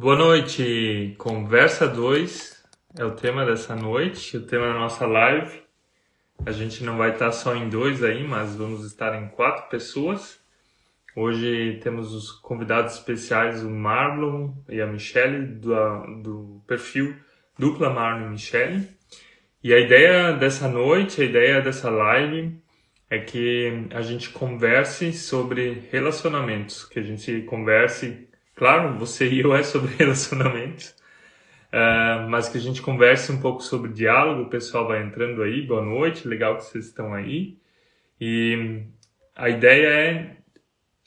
Boa noite. Conversa 2 é o tema dessa noite, o tema da nossa live. A gente não vai estar só em dois aí, mas vamos estar em quatro pessoas. Hoje temos os convidados especiais, o Marlon e a Michelle, do, do perfil Dupla Marlon e Michelle. E a ideia dessa noite, a ideia dessa live é que a gente converse sobre relacionamentos, que a gente converse Claro, você e eu é sobre relacionamentos, uh, mas que a gente converse um pouco sobre diálogo. O pessoal vai entrando aí. Boa noite, legal que vocês estão aí. E a ideia é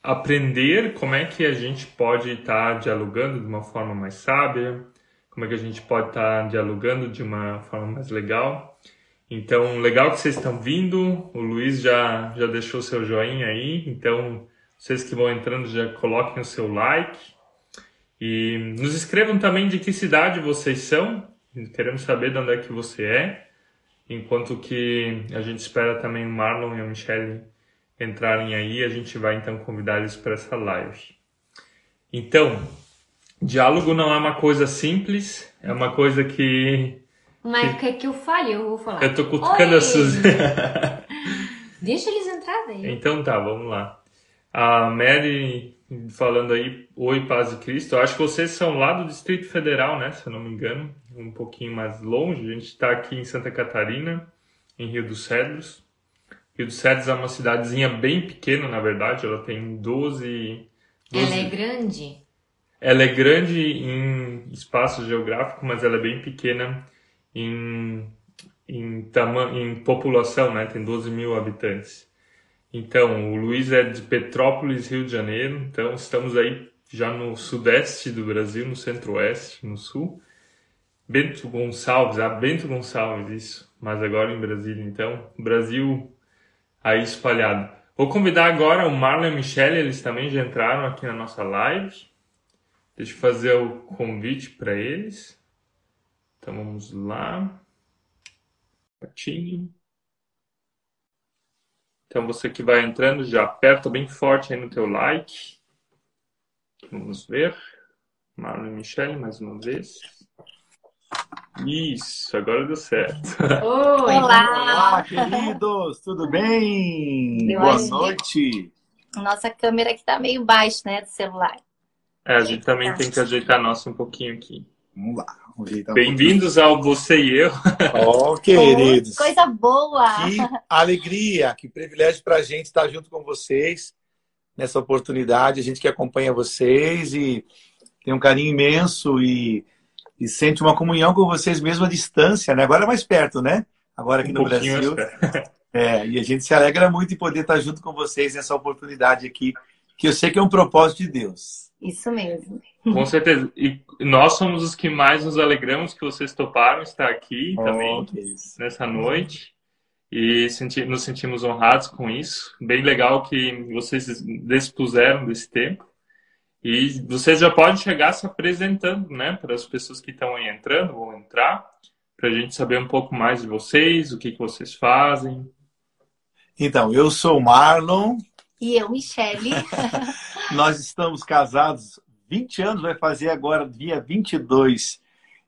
aprender como é que a gente pode estar tá dialogando de uma forma mais sábia, como é que a gente pode estar tá dialogando de uma forma mais legal. Então, legal que vocês estão vindo. O Luiz já, já deixou seu joinha aí. Então, vocês que vão entrando já coloquem o seu like. E nos escrevam também de que cidade vocês são. Queremos saber de onde é que você é. Enquanto que a gente espera também o Marlon e a Michelle entrarem aí, a gente vai então convidar eles para essa live. Então, diálogo não é uma coisa simples, é uma coisa que. Mas quer que eu fale? Eu vou falar. Eu tô cutucando Oi! a Suzy. Deixa eles entrarem. então tá, vamos lá. A Mary falando aí, oi, paz de Cristo. Eu acho que vocês são lá do Distrito Federal, né? Se eu não me engano, um pouquinho mais longe. A gente está aqui em Santa Catarina, em Rio dos Cedros. Rio dos Cedros é uma cidadezinha bem pequena, na verdade. Ela tem 12. 12... Ela é grande? Ela é grande em espaço geográfico, mas ela é bem pequena em, em, tama... em população, né? Tem 12 mil habitantes. Então, o Luiz é de Petrópolis, Rio de Janeiro. Então, estamos aí já no sudeste do Brasil, no centro-oeste, no sul. Bento Gonçalves, ah, Bento Gonçalves, isso. Mas agora em Brasília, então. Brasil aí espalhado. Vou convidar agora o Marlon e a Michelle, eles também já entraram aqui na nossa live. Deixa eu fazer o convite para eles. Então vamos lá. Patinho. Então você que vai entrando, já aperta bem forte aí no teu like. Vamos ver. Marlon e Michelle, mais uma vez. Isso, agora deu certo. Oi! Olá, queridos, tudo bem? Eu Boa acho que- noite. Nossa câmera aqui tá meio baixa, né, do celular. É, a gente também tem que ajeitar a nossa um pouquinho aqui. Vamos lá, Bem-vindos ao Você e Eu. Ó, queridos. Coisa boa! Que alegria, que privilégio para a gente estar junto com vocês nessa oportunidade. A gente que acompanha vocês e tem um carinho imenso e, e sente uma comunhão com vocês mesmo à distância, né? Agora é mais perto, né? Agora aqui Um no Brasil. mais É, e a gente se alegra muito em poder estar junto com vocês nessa oportunidade aqui, que eu sei que é um propósito de Deus. Isso mesmo. Com certeza. E nós somos os que mais nos alegramos que vocês toparam estar aqui também Oh, isso. nessa noite. E senti- nos sentimos honrados com isso. Bem legal que vocês dispuseram desse tempo. E vocês já podem chegar se apresentando, né? Para as pessoas que estão aí entrando, vão entrar, para a gente saber um pouco mais de vocês, o que, que vocês fazem. Então, eu sou o Marlon, E eu, Michele. nós estamos casados 20 anos, vai fazer agora dia 22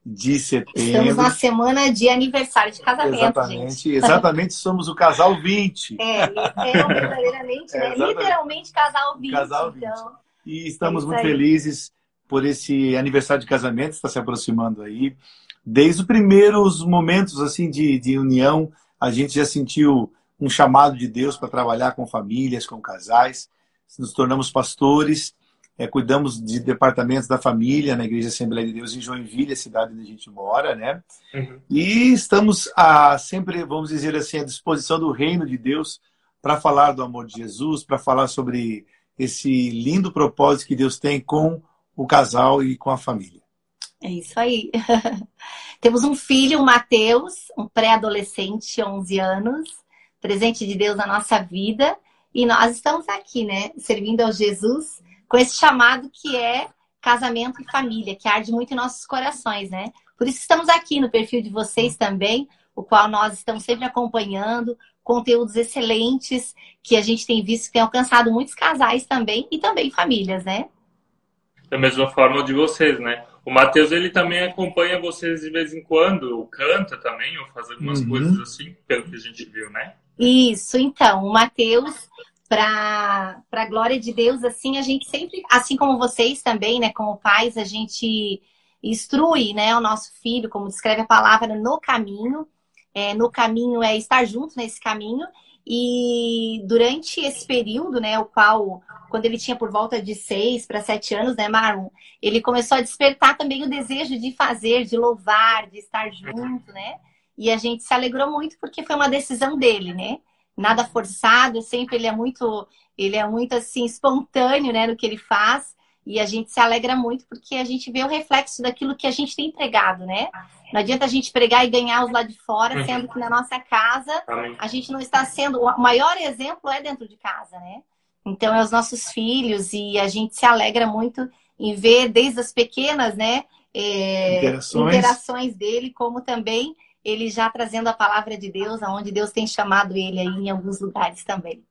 de Estamos setembro. na semana de aniversário de casamento, gente. Exatamente, exatamente, somos o casal 20. É, literal- verdadeiramente, É, né? exatamente. Literalmente casal 20. Casal 20. Então, E estamos É muito felizes por esse aniversário de casamento que está se aproximando aí. Desde os primeiros momentos assim de, de união, a gente já sentiu um chamado de Deus para trabalhar com famílias, com casais. Nos tornamos pastores, eh, cuidamos de departamentos da família na Igreja Assembleia de Deus em Joinville, a cidade onde a gente mora, né? Uhum. E estamos a, sempre, vamos dizer assim, à disposição do reino de Deus para falar do amor de Jesus, para falar sobre esse lindo propósito que Deus tem com o casal e com a família. é isso aí. Temos um filho, o Matheus, um pré-adolescente, 11 anos, presente de Deus na nossa vida. E nós estamos aqui, né, servindo ao Jesus com esse chamado que é casamento e família, que arde muito em nossos corações, né? Por isso que estamos aqui no perfil de vocês também, o qual nós estamos sempre acompanhando, conteúdos excelentes que a gente tem visto que tem alcançado muitos casais também e também famílias, né? Da mesma forma de vocês, né? O Matheus, ele também acompanha vocês de vez em quando, canta também, ou faz algumas Uhum. coisas assim, pelo que a gente viu, né? Isso, então, o Mateus, para a glória de Deus, assim, a gente sempre, assim como vocês também, né, como pais, a gente instrui, né, o nosso filho, como descreve a palavra, no caminho. É, no caminho é estar junto nesse caminho. E durante esse período, né, o qual, quando ele tinha por volta de seis para sete anos, né, Marlon, ele começou a despertar também o desejo de fazer, de louvar, de estar junto, né? E a gente se alegrou muito porque foi uma decisão dele, né? Nada forçado, sempre ele é muito, ele é muito assim espontâneo, né, no que ele faz. E a gente se alegra muito porque a gente vê o reflexo daquilo que a gente tem pregado, né? Não adianta a gente pregar e ganhar os lá de fora, Uhum. sendo que na nossa casa a gente não está sendo. O maior exemplo é dentro de casa, né? Então, é os nossos filhos e a gente se alegra muito em ver desde as pequenas, né? é, Interações. interações dele, como também ele já trazendo a palavra de Deus, aonde Deus tem chamado ele aí em alguns lugares também.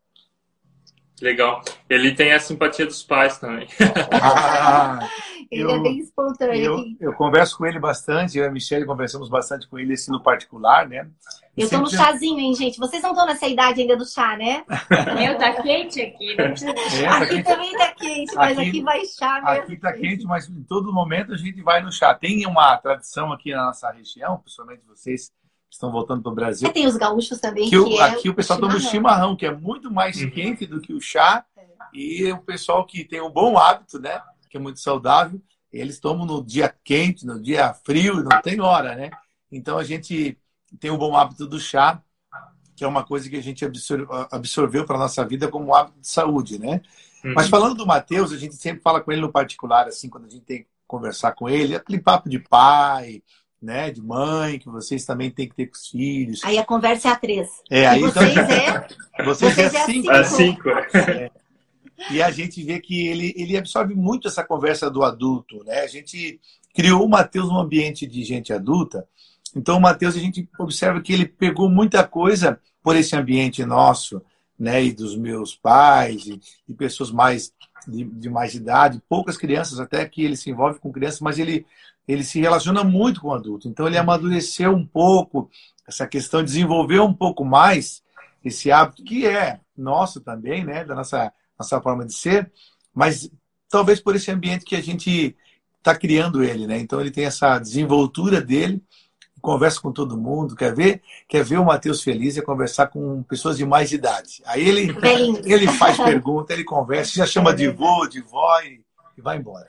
Legal. Ele tem a simpatia dos pais também. Ah, Ele Eu- é bem espontâneo. eu, aqui. eu converso com ele bastante, eu e a Michelle conversamos bastante com ele assim no particular, né? E Eu tô no chazinho, hein, gente? Vocês não estão nessa idade ainda do chá, né? Meu, tá quente aqui. Precisa É, tá Aqui quente. também tá quente, mas Aqui- aqui vai chá mesmo. Aqui tá quente, mas em todo momento a gente vai no chá. Tem uma tradição aqui na nossa região, principalmente vocês que estão voltando para o Brasil, Tem os gaúchos também, que que, é aqui o pessoal toma o chimarrão, que é muito mais Uhum. quente do que o chá. E o pessoal que tem um bom hábito, né? Que é muito saudável, eles tomam no dia quente, no dia frio, não tem hora, né? Então a gente tem o bom hábito do chá, que é uma coisa que a gente absor- absorveu para nossa vida como hábito de saúde, né? Uhum. Mas falando do Matheus, a gente sempre fala com ele no particular, assim, quando a gente tem que conversar com ele, aquele papo de pai, né, de mãe, que vocês também têm que ter com os filhos. Aí a conversa é a três. É, E aí vocês então, é vocês, vocês é é cinco. Às cinco. é. E a gente vê que ele, ele absorve muito essa conversa do adulto, né? A gente criou o Matheus num ambiente de gente adulta, então o Matheus a gente observa que ele pegou muita coisa por esse ambiente nosso, né? E dos meus pais e, e pessoas mais de, de mais idade, poucas crianças até que ele se envolve com crianças, mas ele ele se relaciona muito com adulto. Então ele amadureceu um pouco essa questão, desenvolveu um pouco mais esse hábito que é nosso também, né? Da nossa nossa forma de ser, mas talvez por esse ambiente que a gente está criando ele, né? Então ele tem essa desenvoltura dele, conversa com todo mundo, quer ver, quer ver o Matheus feliz é conversar com pessoas de mais idade. Aí ele velhinhos. ele faz pergunta, ele conversa, já chama de vô, de vó e, e vai embora.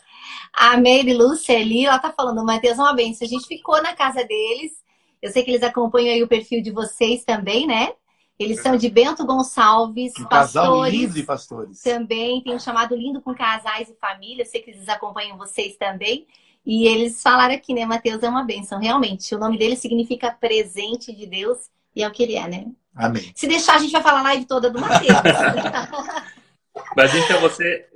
A Mary Lúcia ali, ela tá falando, Matheus uma benção. A gente ficou na casa deles. Eu sei que eles acompanham aí o perfil de vocês também, né? Eles são de Bento Gonçalves, Um casal pastores. lindo de pastores. Também tem um chamado Lindo com Casais e Família. Eu sei que eles acompanham vocês também. E eles falaram aqui, né? Mateus é uma bênção, realmente. O nome dele significa presente de Deus e é o que ele é, né? Amém. Se deixar, a gente vai falar a live toda do Mateus. Mas então você,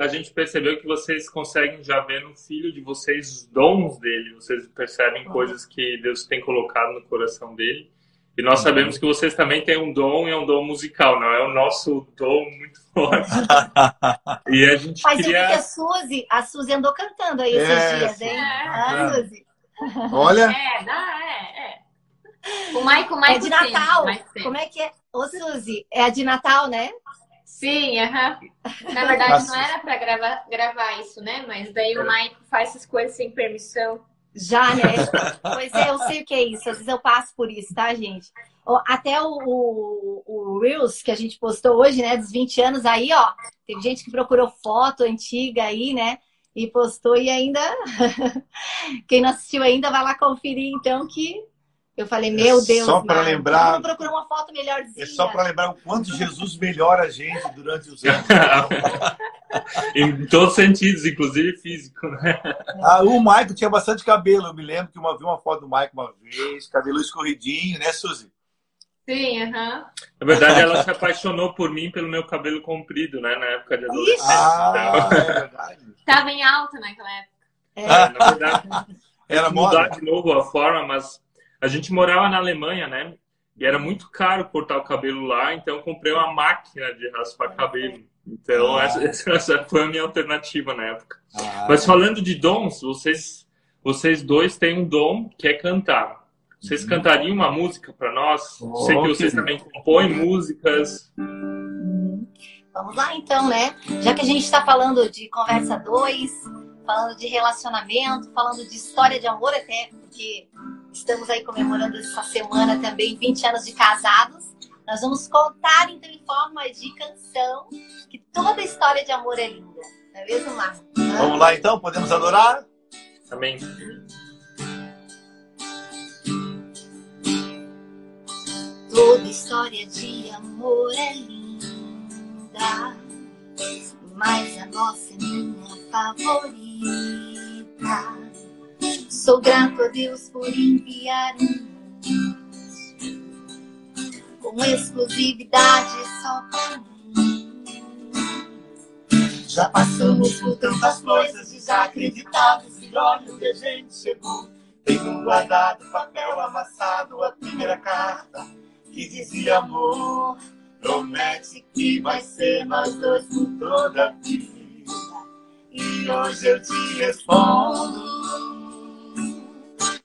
a gente percebeu que vocês conseguem já ver no filho de vocês os dons dele. Vocês percebem coisas que Deus tem colocado no coração dele. E nós sabemos que vocês também têm um dom e é um dom musical, não é o nosso dom muito forte. E a gente Mas eu vi que queria. a Suzy, a Suzy andou cantando aí esses É, dias, hein? Suzy. Ah, Suzy. Olha, É, dá, é, é. O Michael, Michael É de Natal. Como é que é? Ô, Suzy, é a de Natal, né? Sim, aham. Na verdade, Nossa. não era pra gravar, gravar isso, né? Mas daí o Michael faz essas coisas sem permissão. Já, né? pois é, eu sei o que é isso. Às vezes eu passo por isso, tá, gente? Até o, o, o Reels que a gente postou hoje, né, dos 20 anos, aí, ó, teve gente que procurou foto antiga aí, né? E postou e ainda. Quem não assistiu ainda, vai lá conferir, então, que eu falei, meu É Deus, só pra Mari, lembrar- Vamos procurar uma foto melhorzinha. é só para lembrar o quanto Jesus melhora a gente durante os anos. em todos os sentidos, inclusive físico, né? Ah, o Michael tinha bastante cabelo. Eu me lembro que uma vi uma foto do Michael uma vez, cabelo escorridinho, né, Suzy? Sim, aham. Na verdade, ela se apaixonou por mim pelo meu cabelo comprido, né? Na época de adolescência. Ah, é verdade. Tava em alta naquela época. É, Então, na verdade, Era mudar moda. de novo a forma, mas a gente morava na Alemanha, né? E era muito caro cortar o cabelo lá, então eu comprei uma máquina de raspar cabelo. Então Ah. essa, essa foi a minha alternativa na época. Ah, Mas falando de dons, vocês vocês dois têm um dom que é cantar. Vocês uhum. cantariam uma música para nós? Oh, Sei que vocês que também compõem músicas. Vamos lá então, né? Já que a gente está falando de conversa 2, falando de relacionamento, falando de história de amor até, porque estamos aí comemorando essa semana também 20 anos de casados. Nós vamos contar então em forma de canção que toda história de amor é linda. Não é mesmo, Marcos? Vamos lá então, podemos adorar? Amém. Toda história de amor é linda, mas a nossa é minha favorita. Sou grato a Deus por enviar um com exclusividade só pra mim. Já passamos por tantas coisas desacreditadas e olha onde a gente chegou. Tenho guardado papel amassado, a primeira carta que dizia amor. Promete que vai ser nós dois por toda a vida. E hoje eu te respondo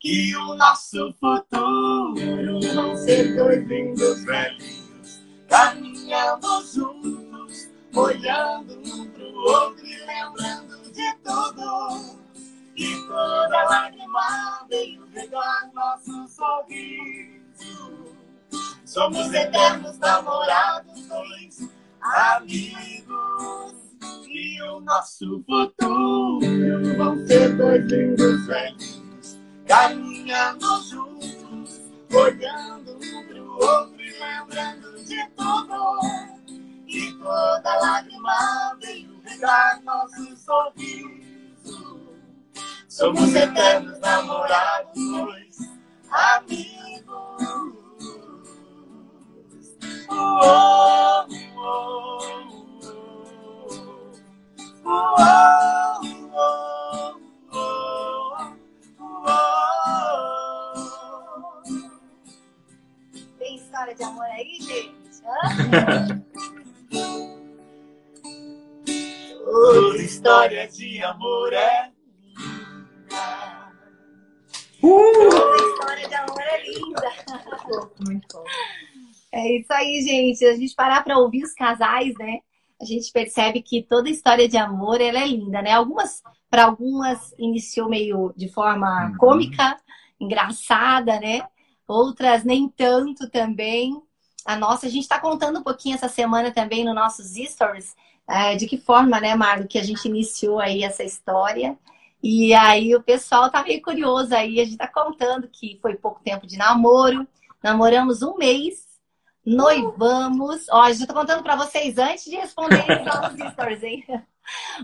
que o nosso futuro vão ser dois lindos velhinhos caminhando juntos, olhando um pro outro e lembrando de tudo. E toda lágrima veio regar nosso sorriso. Somos eternos namorados, dois amigos. E o nosso futuro vão ser dois lindos velhinhos caminhando juntos, olhando um pro outro e lembrando de tudo. E toda lágrima veio regar nosso sorriso. Somos eternos namorados, dois amigos. Oh, oh, oh, oh, oh, história de amor aí, gente? Toda história de amor é linda. Uh! Toda história de amor é linda. Muito. É isso aí, gente. A gente parar para ouvir os casais, né? A gente percebe que toda história de amor ela é linda, né? Algumas, para algumas iniciou meio de forma uhum. cômica, engraçada, né? Outras nem tanto também. A nossa, a gente está contando um pouquinho essa semana também nos nossos stories é, de que forma, né, Marlo, que a gente iniciou aí essa história. E aí o pessoal tá meio curioso aí, a gente tá contando que foi pouco tempo de namoro, namoramos um mês noivamos. Ó, já tô contando para vocês antes de responder os stories, hein?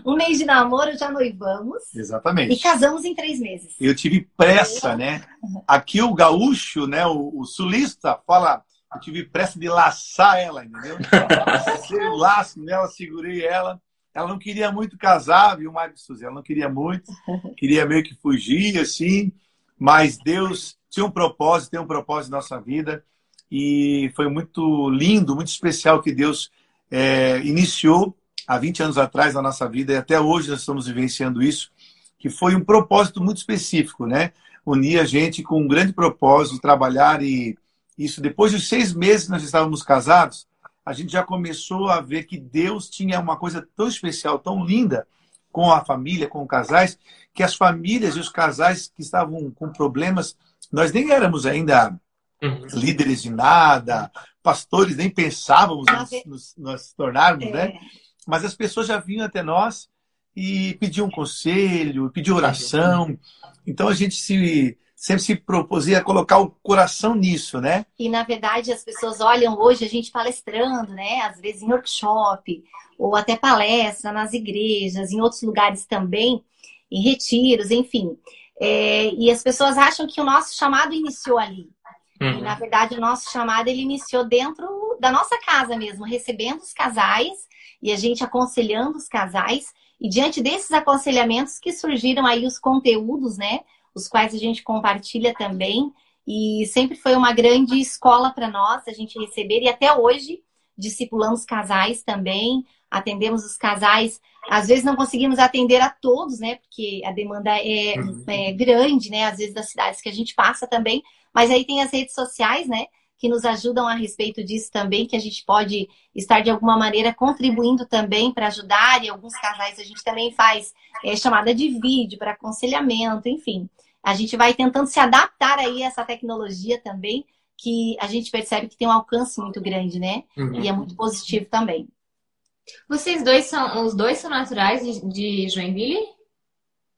Um mês de namoro, já noivamos. Exatamente. E casamos em três meses. Eu tive pressa, né? Aqui o gaúcho, né? O, o sulista fala. Eu tive pressa de laçar ela, entendeu? Passei o laço nela, segurei ela. Ela não queria muito casar, viu, Mário Suzy? Ela não queria muito. Queria meio que fugir, assim. Mas Deus tinha um propósito, tem um propósito na nossa vida e foi muito lindo, muito especial que Deus é, iniciou há 20 anos atrás na nossa vida e até hoje nós estamos vivenciando isso, que foi um propósito muito específico, né? Unir a gente com um grande propósito, trabalhar e isso depois de seis meses que nós estávamos casados, a gente já começou a ver que Deus tinha uma coisa tão especial, tão linda com a família, com os casais, que as famílias e os casais que estavam com problemas, nós nem éramos ainda uhum. líderes de nada, pastores, nem pensávamos nos, nos, nos tornarmos, é. né? Mas as pessoas já vinham até nós e pediam conselho, pediam oração. Então a gente se sempre se propusia a colocar o coração nisso, né? E na verdade as pessoas olham hoje a gente palestrando, né? Às vezes em workshop ou até palestra nas igrejas, em outros lugares também, em retiros, enfim. É, e as pessoas acham que o nosso chamado iniciou ali. Uhum. E, na verdade, o nosso chamado ele iniciou dentro da nossa casa mesmo, recebendo os casais e a gente aconselhando os casais. E diante desses aconselhamentos que surgiram aí os conteúdos, né? Os quais a gente compartilha também. E sempre foi uma grande escola para nós a gente receber. E até hoje, discipulamos casais também. atendemos os casais. Às vezes não conseguimos atender a todos, né? Porque a demanda é, Uhum. é grande, né? Às vezes das cidades que a gente passa também. Mas aí tem as redes sociais, né? Que nos ajudam a respeito disso também, que a gente pode estar de alguma maneira contribuindo também para ajudar. E alguns casais a gente também faz é, chamada de vídeo para aconselhamento, enfim. A gente vai tentando se adaptar aí a essa tecnologia também, que a gente percebe que tem um alcance muito grande, né? Uhum. E é muito positivo também. Vocês dois são, os dois são naturais de, de Joinville?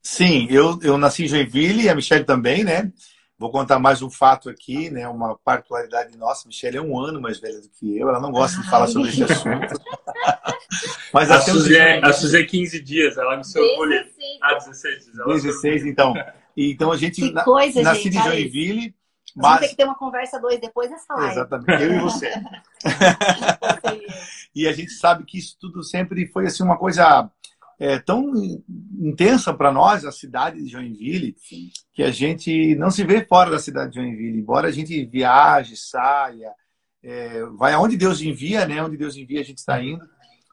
Sim, eu, eu nasci em Joinville e a Michelle também, né? Vou contar mais um fato aqui, né? Uma particularidade nossa. A Michelle é um ano mais velha do que eu. Ela não gosta de falar Ai. sobre esse assunto. Mas A nós temos Suzy, é, a Suzy é 15 dias, ela me. 16. Ah, 16 dias. ela se 16, então. Então a gente Que na- coisa, nasci gente. em olha isso. Joinville, Vamos ter mas que ter uma conversa dois depois dessa live. exatamente eu e você. E a gente sabe que isso tudo sempre foi assim uma coisa é, tão intensa para nós, a cidade de Joinville, que a gente não se vê fora da cidade de Joinville. Embora a gente viaje, saia, é, vai aonde Deus envia, né? Onde Deus envia a gente está indo.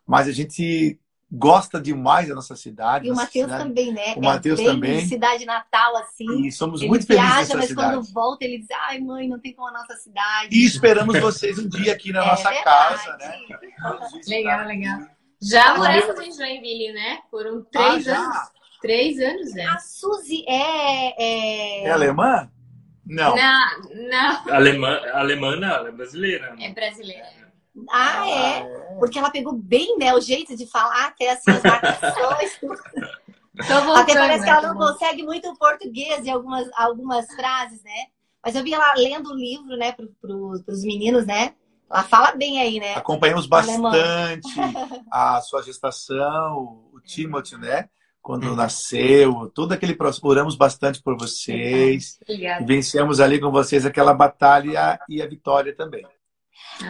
Mas a gente gosta demais da nossa cidade. E o Matheus cidade, também, né? O Matheus é bem também. cidade natal, assim. E somos Ele muito felizes viaja, nessa mas cidade. quando volta, ele diz, ai, mãe, não tem como a nossa cidade. E esperamos vocês um dia aqui na É nossa verdade. casa, né? Os Legal, Já moramos em Joinville, né? Foram Ah, três já? anos. Três anos, é. A Suzy é. É alemã? Não. Não, não. Alemã, alemã não, ela é brasileira. É brasileira. Ah, é. Porque ela pegou bem, né? O jeito de falar, até assim, as marcações. Tô voltando, Até parece que né? ela Tô não consegue muito o português em algumas, algumas frases, né? Mas eu vi ela lendo o livro, né, pro, pro, pros meninos, né? Ela fala bem aí, né? Acompanhamos bastante a sua gestação, o Timothy, né? Quando nasceu, todo aquele processo. Oramos bastante por vocês. E Obrigada. vencemos ali com vocês aquela batalha e a vitória também.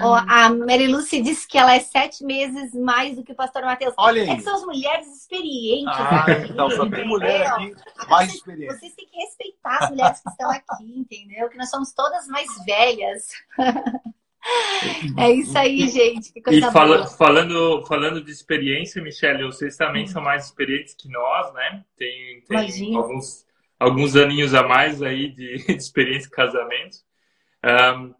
Ó, a Mary Lucy disse que ela é sete meses mais do que o pastor Matheus. Olha É aí. que são as mulheres experientes. Ah, aqui, então só tem mulher entendeu? aqui mais Vocês- experiente. Vocês têm que respeitar as mulheres que estão aqui, entendeu? Que nós somos todas mais velhas. É isso aí, gente. Que E fala- boa. falando, falando de experiência, Michelle, vocês também são mais experientes que nós, né? Tem, tem alguns, alguns aninhos a mais aí de, de experiência em casamento. Ahm,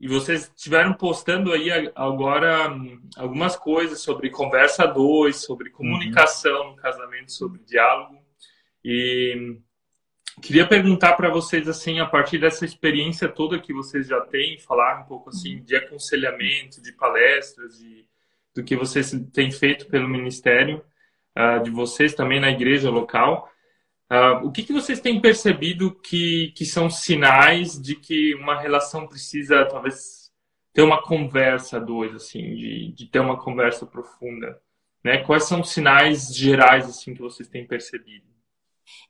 e vocês estiveram postando aí agora hum, algumas coisas sobre conversa dois, sobre comunicação no casamento, sobre diálogo. E queria perguntar para vocês assim, a partir dessa experiência toda que vocês já têm, falar um pouco assim de aconselhamento, de palestras, de, do que vocês têm feito pelo ministério, ah, de vocês também na igreja local. Ah, o que, que vocês têm percebido que, que são sinais de que uma relação precisa, talvez, ter uma conversa dois, assim, de, de ter uma conversa profunda? Né? Quais são os sinais gerais, assim, que vocês têm percebido?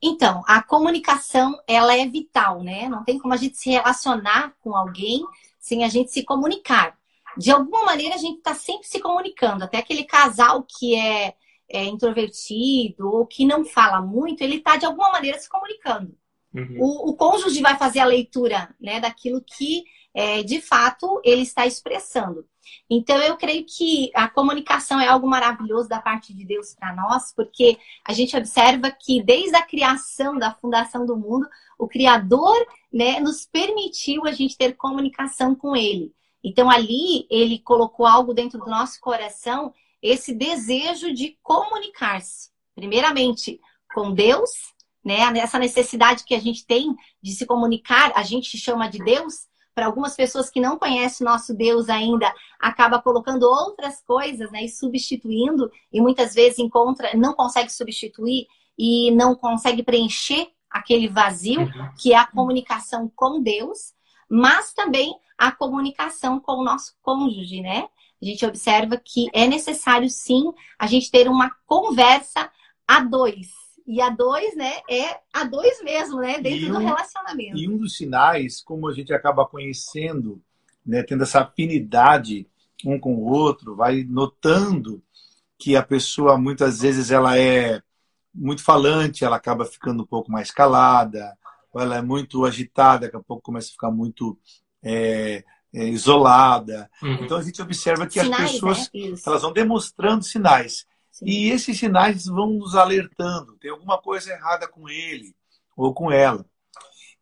Então, a comunicação, ela é vital, né? Não tem como a gente se relacionar com alguém sem a gente se comunicar. De alguma maneira, a gente está sempre se comunicando. Até aquele casal que é, é introvertido ou que não fala muito, ele está, de alguma maneira, se comunicando. Uhum. O, o cônjuge vai fazer a leitura né, daquilo que, é, de fato, ele está expressando. Então, eu creio que a comunicação é algo maravilhoso da parte de Deus para nós, porque a gente observa que desde a criação, da fundação do mundo, o Criador né, nos permitiu a gente ter comunicação com Ele. Então, ali, Ele colocou algo dentro do nosso coração, esse desejo de comunicar-se. Primeiramente, com Deus, né? Essa necessidade que a gente tem de se comunicar, a gente chama de Deus. Para algumas pessoas que não conhecem nosso Deus ainda, acaba colocando outras coisas, né? E substituindo, e muitas vezes encontra, não consegue substituir e não consegue preencher aquele vazio Uhum. que é a comunicação com Deus, mas também a comunicação com o nosso cônjuge, né? A gente observa que é necessário sim a gente ter uma conversa a dois. E a dois, né, é a dois mesmo, né? Dentro E do um- relacionamento. E um dos sinais, como a gente acaba conhecendo, né, tendo essa afinidade um com o outro, vai notando que a pessoa muitas vezes ela é muito falante, ela acaba ficando um pouco mais calada, ou ela é muito agitada, daqui a pouco começa a ficar muito é, é, isolada. Uhum. Então a gente observa que sinais, as pessoas né? elas vão demonstrando sinais. Sim. E esses sinais vão nos alertando. Tem alguma coisa errada com ele ou com ela.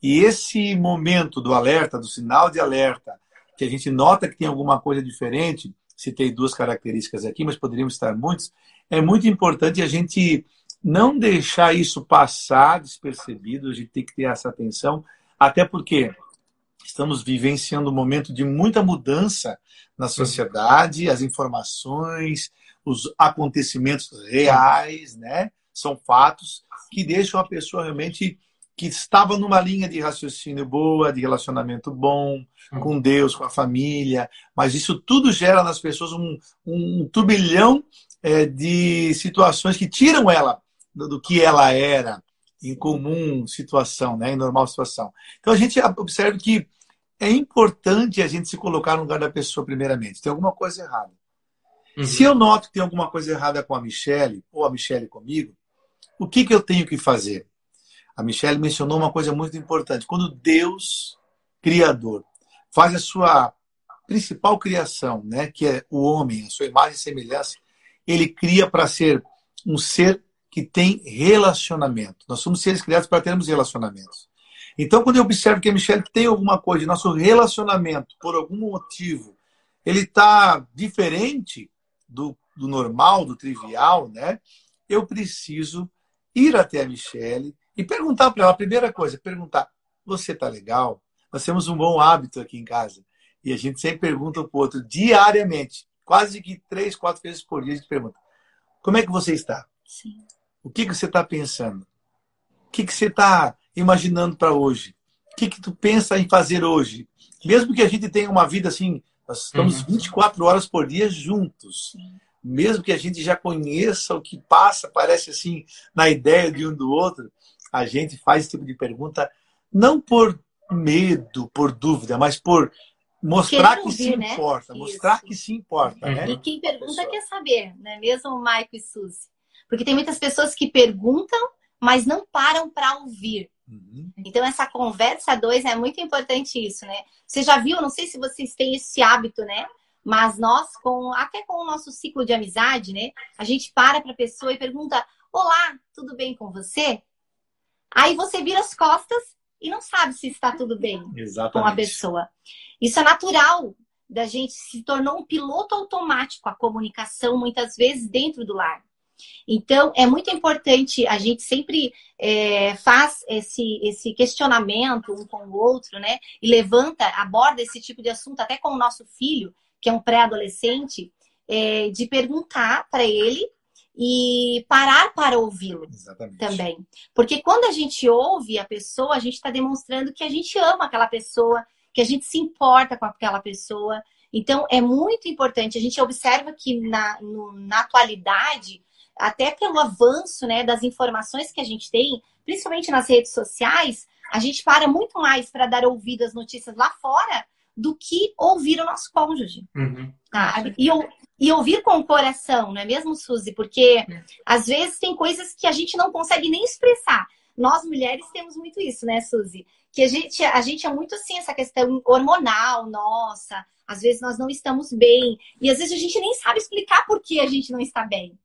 E esse momento do alerta, do sinal de alerta, que a gente nota que tem alguma coisa diferente, citei duas características aqui, mas poderíamos estar muitos, é muito importante a gente não deixar isso passar despercebido, a gente tem que ter essa atenção, até porque estamos vivenciando um momento de muita mudança na sociedade, as informações, os acontecimentos reais, né? São fatos que deixam a pessoa realmente que estava numa linha de raciocínio boa, de relacionamento bom, com Deus, com a família, mas isso tudo gera nas pessoas um, um turbilhão é, de situações que tiram ela do, do, que ela era em comum situação, né, em normal situação. Então a gente observa que é importante a gente se colocar no lugar da pessoa primeiramente. Tem alguma coisa errada. Uhum. Se eu noto que tem alguma coisa errada com a Michelle ou a Michelle comigo, o que, que eu tenho que fazer? A Michelle mencionou uma coisa muito importante. Quando Deus, Criador, faz a sua principal criação, né, que é o homem, a sua imagem e semelhança, ele cria para ser um ser que tem relacionamento. Nós somos seres criados para termos relacionamentos. Então, quando eu observo que a Michelle tem alguma coisa, nosso relacionamento, por algum motivo, ele está diferente do, do normal, do trivial, né? Eu preciso ir até a Michelle e perguntar para ela, a primeira coisa, perguntar, você tá legal? Nós temos um bom hábito aqui em casa. E a gente sempre pergunta para o outro diariamente, quase que três, quatro vezes por dia a gente pergunta, como é que você está? Sim. O que, que você está pensando? O que, que você está imaginando para hoje? O que, que tu pensa em fazer hoje? Mesmo que a gente tenha uma vida assim, nós estamos uhum. 24 horas por dia juntos. Sim. Mesmo que a gente já conheça o que passa, parece assim, na ideia de um do outro, a gente faz esse tipo de pergunta não por medo, por dúvida, mas por mostrar que se né? importa, mostrar Isso. que se importa. Uhum. Né? E quem pergunta quer saber, não é mesmo, Maico e Suzy? Porque tem muitas pessoas que perguntam, mas não param para ouvir. Uhum. Então, essa conversa dois é muito importante isso, né? Você já viu, não sei se vocês têm esse hábito, né? Mas nós, com até com o nosso ciclo de amizade, né? A gente para para a pessoa e pergunta: Olá, tudo bem com você? Aí você vira as costas e não sabe se está tudo bem Exatamente. com a pessoa. Isso é natural da gente se tornou um piloto automático a comunicação muitas vezes dentro do lar. Então, é muito importante, a gente sempre é, faz esse, esse questionamento um com o outro, né? E levanta, aborda esse tipo de assunto até com o nosso filho, que é um pré-adolescente, é, de perguntar para ele e parar para ouvi-lo também. Porque quando a gente ouve a pessoa, a gente está demonstrando que a gente ama aquela pessoa, que a gente se importa com aquela pessoa. Então, é muito importante. A gente observa que na, no, na atualidade, até pelo avanço né, das informações que a gente tem, principalmente nas redes sociais, a gente para muito mais para dar ouvido às notícias lá fora do que ouvir o nosso cônjuge. Uhum. Tá? E, e ouvir com o coração, não é mesmo, Suzy? Porque é. às vezes tem coisas que a gente não consegue nem expressar. Nós mulheres temos muito isso, né, Suzy? Que a gente, a gente é muito assim, essa questão hormonal, nossa. Às vezes nós não estamos bem. E às vezes a gente nem sabe explicar por que a gente não está bem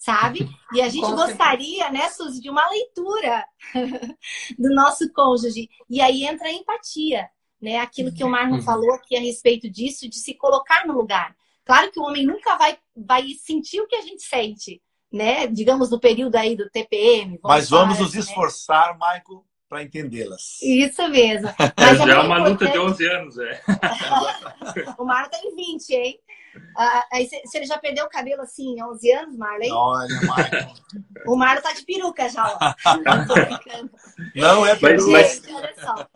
sabe? E a gente Com gostaria, certeza. né, Suzy, de uma leitura do nosso cônjuge. E aí entra a empatia, né? Aquilo que o Marlon uhum. falou aqui a respeito disso, de se colocar no lugar. Claro que o homem nunca vai, vai sentir o que a gente sente, né? Digamos, no período aí do TPM. Vamos Mas vamos falar, nos né? esforçar, Michael, para entendê-las. Isso mesmo. Mas é Já é uma luta de 11 anos, é. o Marlon tem 20, hein? Ah, aí se ele já perdeu o cabelo assim, 11 anos, Marlon? Olha, Marlon. o Marlon tá de peruca já, ó. Não é peruca. Mas, mas... olha só.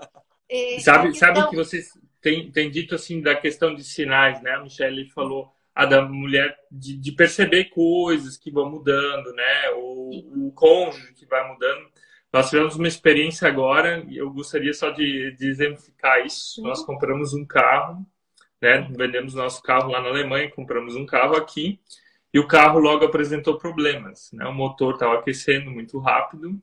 É, sabe, questão... sabe que vocês têm, têm dito assim da questão de sinais, né? A Michelle falou a da mulher de, de perceber coisas que vão mudando, né? O, o cônjuge que vai mudando. Nós tivemos uma experiência agora e eu gostaria só de, de exemplificar isso. Sim. Nós compramos um carro, né? Vendemos nosso carro lá na Alemanha, compramos um carro aqui e o carro logo apresentou problemas, né? O motor estava aquecendo muito rápido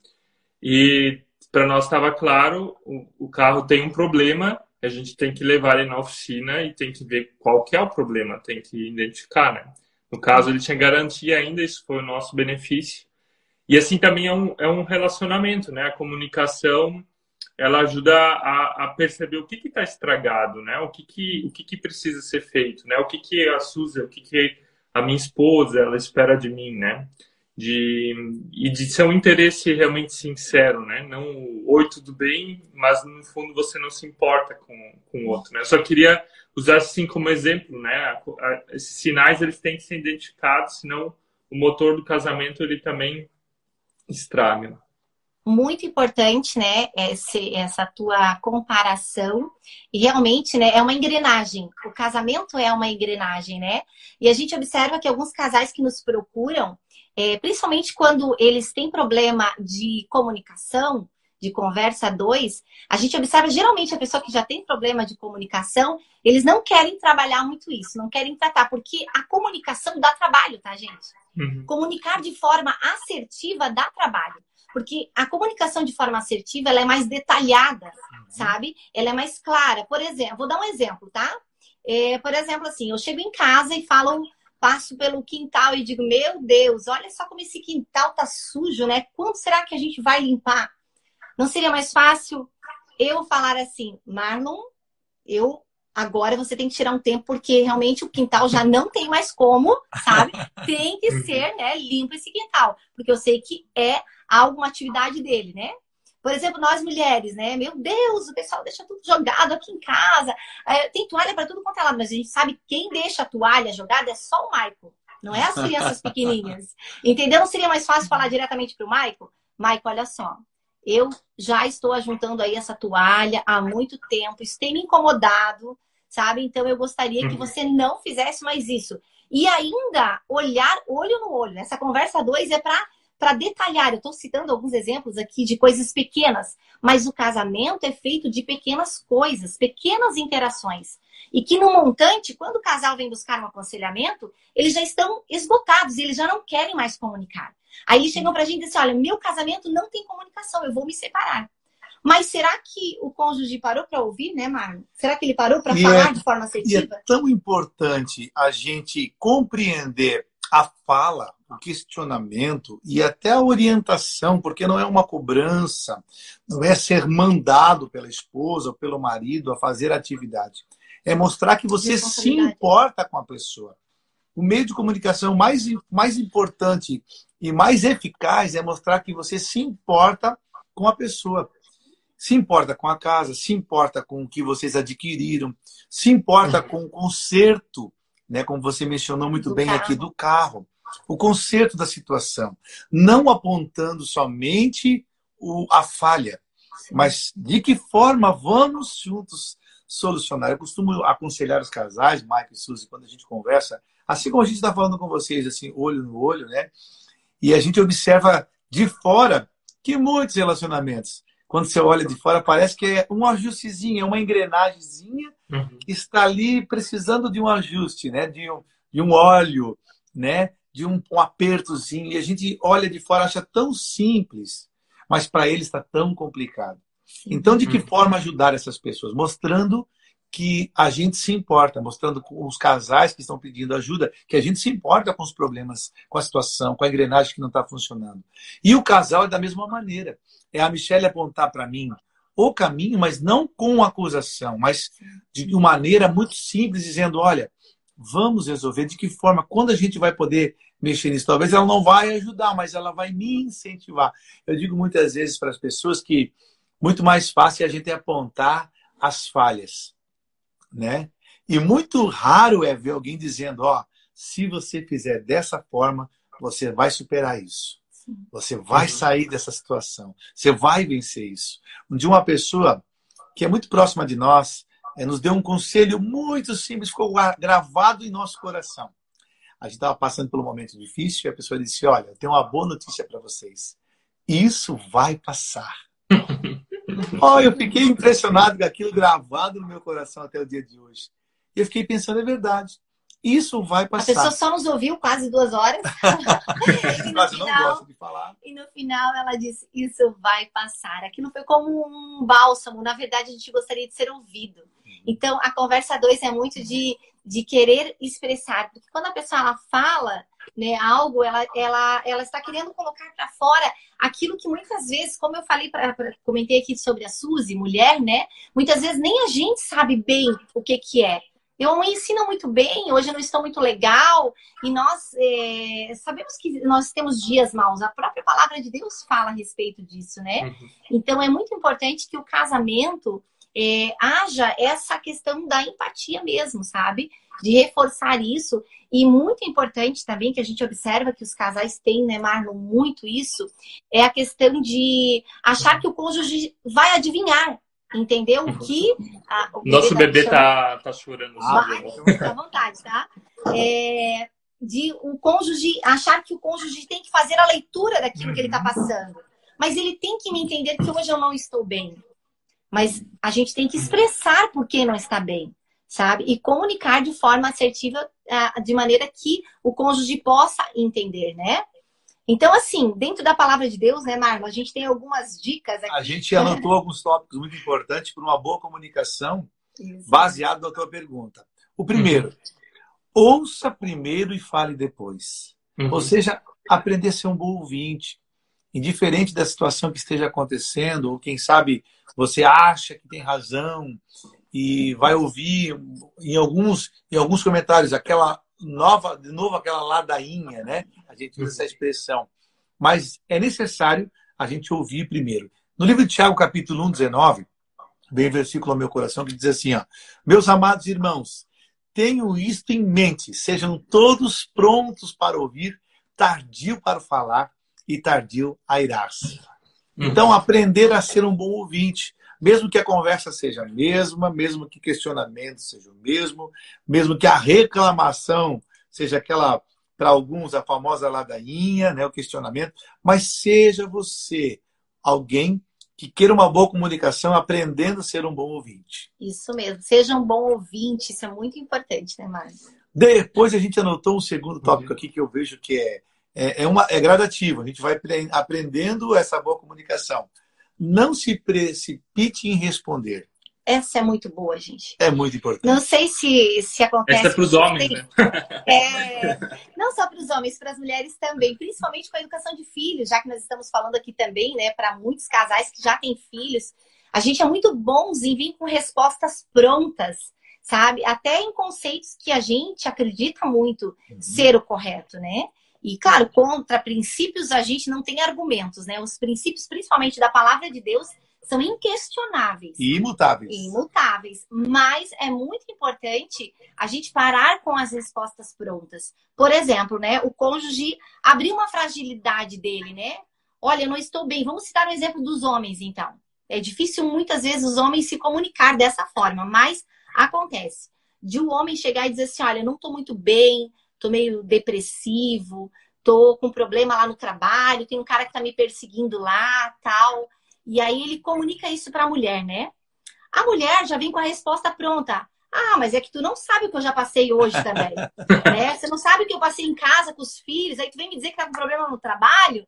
e para nós estava claro, o, o, carro tem um problema a gente tem que levar ele na oficina e tem que ver qual que é o problema, tem que identificar, né? No caso, ele tinha garantia ainda, isso foi o nosso benefício. E assim também é um, é um relacionamento, né? A comunicação, ela ajuda a, a perceber o que está estragado, né? O que, que, o que, que precisa ser feito, né? O que, que a Suzy, o que, que a minha esposa, ela espera de mim, né? De, e de ser um interesse realmente sincero, né? Não, oi, tudo bem, mas no fundo você não se importa com, com o outro, né? Eu só queria usar assim como exemplo, né? Esses sinais, eles têm que ser identificados, senão o motor do casamento, ele também estraga muito importante, né, esse, essa tua comparação. E realmente, né, é uma engrenagem. O casamento é uma engrenagem, né? E a gente observa que alguns casais que nos procuram, é, principalmente quando eles têm problema de comunicação, de conversa dois, a gente observa geralmente a pessoa que já tem problema de comunicação, eles não querem trabalhar muito isso, não querem tratar, porque a comunicação dá trabalho, tá, gente? Uhum. Comunicar de forma assertiva dá trabalho. Porque a comunicação de forma assertiva ela é mais detalhada, uhum. sabe? Ela é mais clara. Por exemplo, vou dar um exemplo, tá? É, por exemplo, assim, eu chego em casa e falo, passo pelo quintal e digo, meu Deus, olha só como esse quintal tá sujo, né? Quando será que a gente vai limpar? Não seria mais fácil eu falar assim, Marlon, eu agora você tem que tirar um tempo porque realmente o quintal já não tem mais como, sabe? Tem que uhum. ser, né, limpo esse quintal, porque eu sei que é alguma atividade dele, né? Por exemplo, nós mulheres, né? Meu Deus, o pessoal deixa tudo jogado aqui em casa. É, tem toalha para tudo quanto é lado, mas a gente sabe quem deixa a toalha jogada é só o Michael. Não é as crianças pequenininhas. Entendeu? Não seria mais fácil falar diretamente para o Michael? Michael, olha só. Eu já estou ajuntando aí essa toalha há muito tempo. Isso tem me incomodado, sabe? Então eu gostaria que uhum. você não fizesse mais isso. E ainda olhar olho no olho. Essa conversa dois é para para detalhar, eu estou citando alguns exemplos aqui de coisas pequenas, mas o casamento é feito de pequenas coisas, pequenas interações. E que no montante, quando o casal vem buscar um aconselhamento, eles já estão esgotados, eles já não querem mais comunicar. Aí eles chegam para a gente e dizem: olha, meu casamento não tem comunicação, eu vou me separar. Mas será que o cônjuge parou para ouvir, né, Marlon? Será que ele parou para falar é, de forma assertiva? E é tão importante a gente compreender a fala, o questionamento e até a orientação, porque não é uma cobrança, não é ser mandado pela esposa ou pelo marido a fazer atividade. É mostrar que você se importa com a pessoa. O meio de comunicação mais, mais importante e mais eficaz é mostrar que você se importa com a pessoa. Se importa com a casa, se importa com o que vocês adquiriram, se importa uhum. com o conserto né, como você mencionou muito do bem carro. aqui, do carro. O conserto da situação. Não apontando somente o, a falha, mas de que forma vamos juntos solucionar. Eu costumo aconselhar os casais, Mike e Suzy, quando a gente conversa, assim como a gente está falando com vocês, assim, olho no olho, né? E a gente observa de fora que muitos relacionamentos quando você olha de fora, parece que é um ajustezinho, é uma engrenagemzinha uhum. que está ali precisando de um ajuste, né? de, um, de um óleo, né? de um, um apertozinho. E a gente olha de fora acha tão simples, mas para ele está tão complicado. Então, de que uhum. forma ajudar essas pessoas? Mostrando que a gente se importa, mostrando com os casais que estão pedindo ajuda, que a gente se importa com os problemas, com a situação, com a engrenagem que não está funcionando. E o casal é da mesma maneira. É a Michelle apontar para mim o caminho, mas não com acusação, mas de uma maneira muito simples, dizendo: olha, vamos resolver de que forma, quando a gente vai poder mexer nisso. Talvez ela não vai ajudar, mas ela vai me incentivar. Eu digo muitas vezes para as pessoas que muito mais fácil é a gente apontar as falhas né? E muito raro é ver alguém dizendo, ó, se você fizer dessa forma, você vai superar isso. Você vai uhum. sair dessa situação. Você vai vencer isso. Um dia uma pessoa que é muito próxima de nós é, nos deu um conselho muito simples, ficou gravado em nosso coração. A gente estava passando por um momento difícil e a pessoa disse: Olha, eu tenho uma boa notícia para vocês. Isso vai passar. Oh, eu fiquei impressionado com aquilo gravado no meu coração até o dia de hoje. E eu fiquei pensando, é verdade. isso vai passar. A pessoa só nos ouviu quase duas horas. e Mas final, não gosta de falar. E no final ela disse: Isso vai passar. Aquilo foi como um bálsamo. Na verdade, a gente gostaria de ser ouvido. Então, a conversa dois é muito de, de querer expressar. Porque quando a pessoa ela fala né, algo, ela, ela, ela está querendo colocar para fora aquilo que muitas vezes, como eu falei, pra, pra, comentei aqui sobre a Suzy, mulher, né? Muitas vezes nem a gente sabe bem o que, que é. Eu não ensino muito bem, hoje eu não estou muito legal, e nós é, sabemos que nós temos dias maus. A própria palavra de Deus fala a respeito disso, né? Uhum. Então é muito importante que o casamento é, haja essa questão da empatia mesmo, sabe? De reforçar isso. E muito importante também, que a gente observa que os casais têm, né, Marlon, muito isso, é a questão de achar que o cônjuge vai adivinhar entendeu? O que. A, o Nosso bebê tá, tá, chorando. Ah, fica à vontade, tá? É, de o cônjuge achar que o cônjuge tem que fazer a leitura daquilo que ele está passando. Mas ele tem que me entender que hoje eu não estou bem. Mas a gente tem que expressar por que não está bem, sabe? E comunicar de forma assertiva, ah, de maneira que o cônjuge possa entender, né? Então, assim, dentro da palavra de Deus, né, Marlon, a gente tem algumas dicas aqui. A gente anotou alguns tópicos muito importantes para uma boa comunicação, Isso. baseado na tua pergunta. O primeiro, uhum. ouça primeiro e fale depois. Uhum. Ou seja, aprender a ser um bom ouvinte. Indiferente da situação que esteja acontecendo, ou quem sabe você acha que tem razão e vai ouvir em alguns, em alguns comentários aquela nova, de novo aquela ladainha, né? A gente usa essa expressão. Mas é necessário a gente ouvir primeiro. No livro de Tiago, capítulo 1, 19, vem um versículo ao meu coração que diz assim: ó, Meus amados irmãos, tenham isto em mente, sejam todos prontos para ouvir, tardio para falar e tardio a irar-se. Uhum. Então, aprender a ser um bom ouvinte, mesmo que a conversa seja a mesma, mesmo que o questionamento seja o mesmo, mesmo que a reclamação seja aquela, para alguns, a famosa ladainha, né, o questionamento, mas seja você alguém que queira uma boa comunicação, aprendendo a ser um bom ouvinte. Isso mesmo, seja um bom ouvinte, isso é muito importante, né, Márcio? Depois a gente anotou um segundo tópico aqui que eu vejo que é, é, é, uma, é gradativo, a gente vai aprendendo essa boa comunicação não se precipite em responder. Essa é muito boa, gente. É muito importante. Não sei se, se acontece. Essa é para os homens, né? É, não só para os homens, para as mulheres também, principalmente com a educação de filhos, já que nós estamos falando aqui também, né, para muitos casais que já têm filhos. A gente é muito bons em vir com respostas prontas, sabe? Até em conceitos que a gente acredita muito uhum. ser o correto, né? E, claro, contra princípios a gente não tem argumentos, né? Os princípios, principalmente da palavra de Deus, são inquestionáveis. E imutáveis. Imutáveis. Mas é muito importante a gente parar com as respostas prontas. Por exemplo, né? O cônjuge abrir uma fragilidade dele, né? Olha, eu não estou bem. Vamos citar o um exemplo dos homens, então. É difícil muitas vezes os homens se comunicar dessa forma, mas acontece. De um homem chegar e dizer assim: olha, eu não estou muito bem, tô meio depressivo, tô com problema lá no trabalho, tem um cara que tá me perseguindo lá, tal. E aí ele comunica isso para a mulher, né? A mulher já vem com a resposta pronta. Ah, mas é que tu não sabe o que eu já passei hoje também. né? Você não sabe o que eu passei em casa com os filhos, aí tu vem me dizer que tá com problema no trabalho.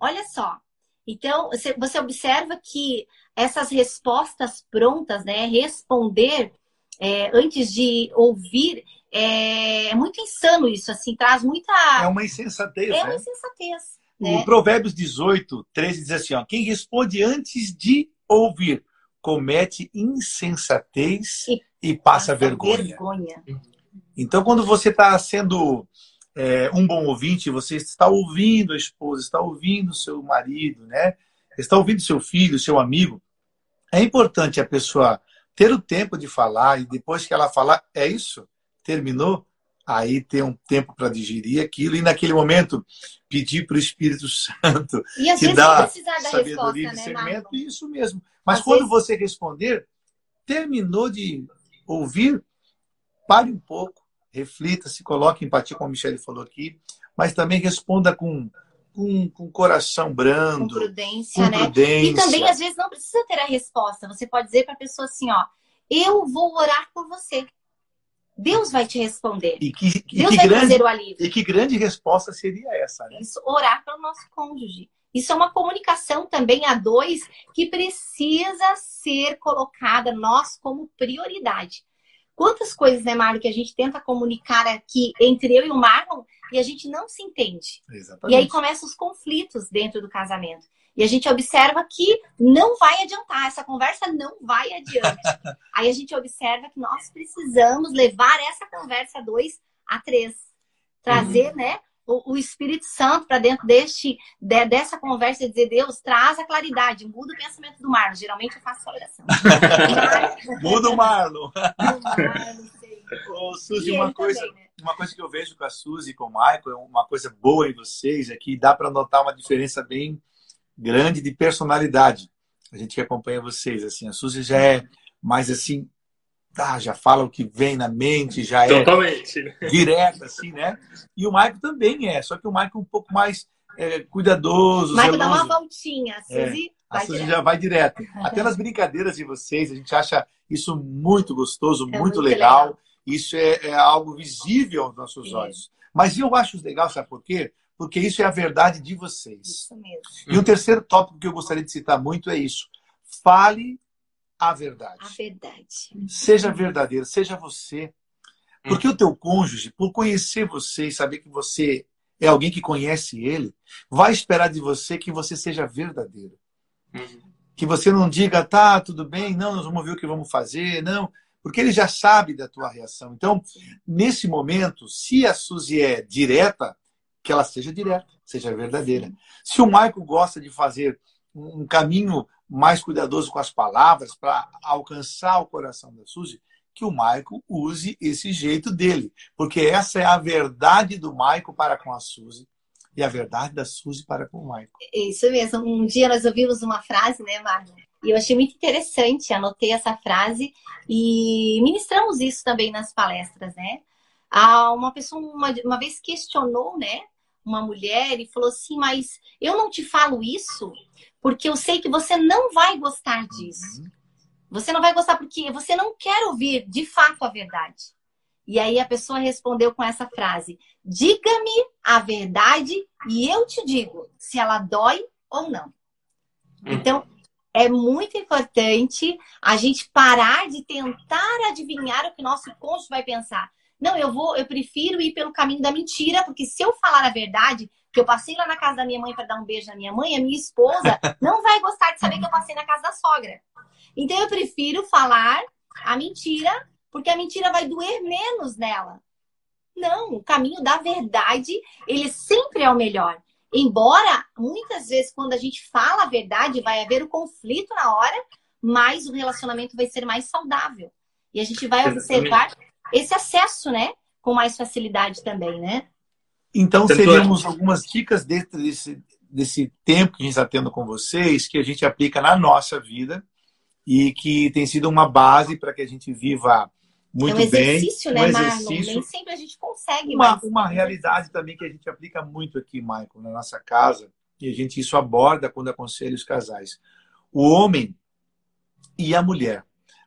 Olha só. Então, você observa que essas respostas prontas, né? Responder é, antes de ouvir, é, é, muito insano isso, assim, traz muita. É uma insensatez. É né? uma insensatez. Né? O Provérbios 18, 13 diz assim: ó, quem responde antes de ouvir comete insensatez e, e passa, passa vergonha. vergonha. Então, quando você está sendo é, um bom ouvinte, você está ouvindo a esposa, está ouvindo o seu marido, né? está ouvindo seu filho, seu amigo. É importante a pessoa ter o tempo de falar e depois que ela falar, é isso? Terminou, aí ter um tempo para digerir aquilo e naquele momento pedir para o Espírito Santo e que dá sabedoria e discernimento, né, isso mesmo. Mas às quando vezes... você responder, terminou de ouvir, pare um pouco, reflita, se coloque em empatia, como a Michelle falou aqui, mas também responda com com, com coração brando. Com prudência, com né? Prudência. E também, às vezes, não precisa ter a resposta. Você pode dizer para a pessoa assim, ó, eu vou orar por você. Deus vai te responder. E que, e Deus que vai grande, trazer o alívio. e que grande resposta seria essa, né? Isso, orar pelo nosso cônjuge. Isso é uma comunicação também a dois que precisa ser colocada nós como prioridade. Quantas coisas, né, Mário, que a gente tenta comunicar aqui entre eu e o Marlon e a gente não se entende. Exatamente. E aí começam os conflitos dentro do casamento. E a gente observa que não vai adiantar, essa conversa não vai adiante. aí a gente observa que nós precisamos levar essa conversa a dois a três. Trazer, Uhum. né, o, o Espírito Santo para dentro deste, de- dessa conversa e dizer, Deus, traz a claridade, muda o pensamento do Marlon. Geralmente eu faço oração. Muda o Marlon. Ô, Suzy, uma coisa, também, né? uma coisa que eu vejo com a Suzy e com o Michael, é uma coisa boa em vocês, é que dá para notar uma diferença bem grande de personalidade. A gente que acompanha vocês, assim, a Suzy já é mais assim, tá, já fala o que vem na mente, já é Totalmente. né? direta, assim, né? E o Michael também é, só que o Michael é um pouco mais é, cuidadoso, Michael dá uma voltinha, a É, Suzy A vai Suzy direto. já vai direto. Até nas brincadeiras de vocês, a gente acha isso muito gostoso, É muito, muito legal. legal. Isso é, é algo visível aos nossos É. olhos. Mas eu acho legal, sabe por quê? Porque isso é a verdade de vocês. Isso mesmo. E um terceiro tópico que eu gostaria de citar muito é isso. Fale a verdade. A verdade. Seja verdadeiro, seja você. Porque o teu cônjuge, por conhecer você e saber que você é alguém que conhece ele, vai esperar de você que você seja verdadeiro. Uhum. Que você não diga, tá, tudo bem, não, nós vamos ver o que vamos fazer, não. Porque ele já sabe da tua reação. Então, nesse momento, se a Suzy é direta, que ela seja direta, seja verdadeira. Se o Michael gosta de fazer um caminho mais cuidadoso com as palavras para alcançar o coração da Suzy, que o Michael use esse jeito dele. Porque essa é a verdade do Michael para com a Suzy e a verdade da Suzy para com o Michael. Isso mesmo. Um dia nós ouvimos uma frase, né, Marlon? E eu achei muito interessante, anotei essa frase e ministramos isso também nas palestras, né? Ah, uma pessoa uma vez questionou, né, uma mulher e falou assim: Mas eu não te falo isso porque eu sei que você não vai gostar disso. Você não vai gostar porque você não quer ouvir de fato a verdade. E aí a pessoa respondeu com essa frase: Diga-me a verdade e eu te digo se ela dói ou não. Então, é muito importante a gente parar de tentar adivinhar o que nosso cônjuge vai pensar. Não, eu vou, eu prefiro ir pelo caminho da mentira, porque se eu falar a verdade, que eu passei lá na casa da minha mãe para dar um beijo na minha mãe, a minha esposa não vai gostar de saber que eu passei na casa da sogra. Então eu prefiro falar a mentira, porque a mentira vai doer menos nela. Não, o caminho da verdade, ele sempre é o melhor. Embora, muitas vezes, quando a gente fala a verdade, vai haver o conflito na hora, mas o relacionamento vai ser mais saudável. E a gente vai observar esse acesso, né? Com mais facilidade também, né? Então, Tanto teríamos algumas dicas dentro desse, desse tempo que a gente está tendo com vocês, que a gente aplica na nossa vida e que tem sido uma base para que a gente viva muito é um bem. exercício, um né, Marlon? exercício. Nem sempre a gente consegue, Uma, mas... uma realidade também que a gente aplica muito aqui, Michael, na nossa casa, e a gente isso aborda quando aconselha os casais. O homem e a mulher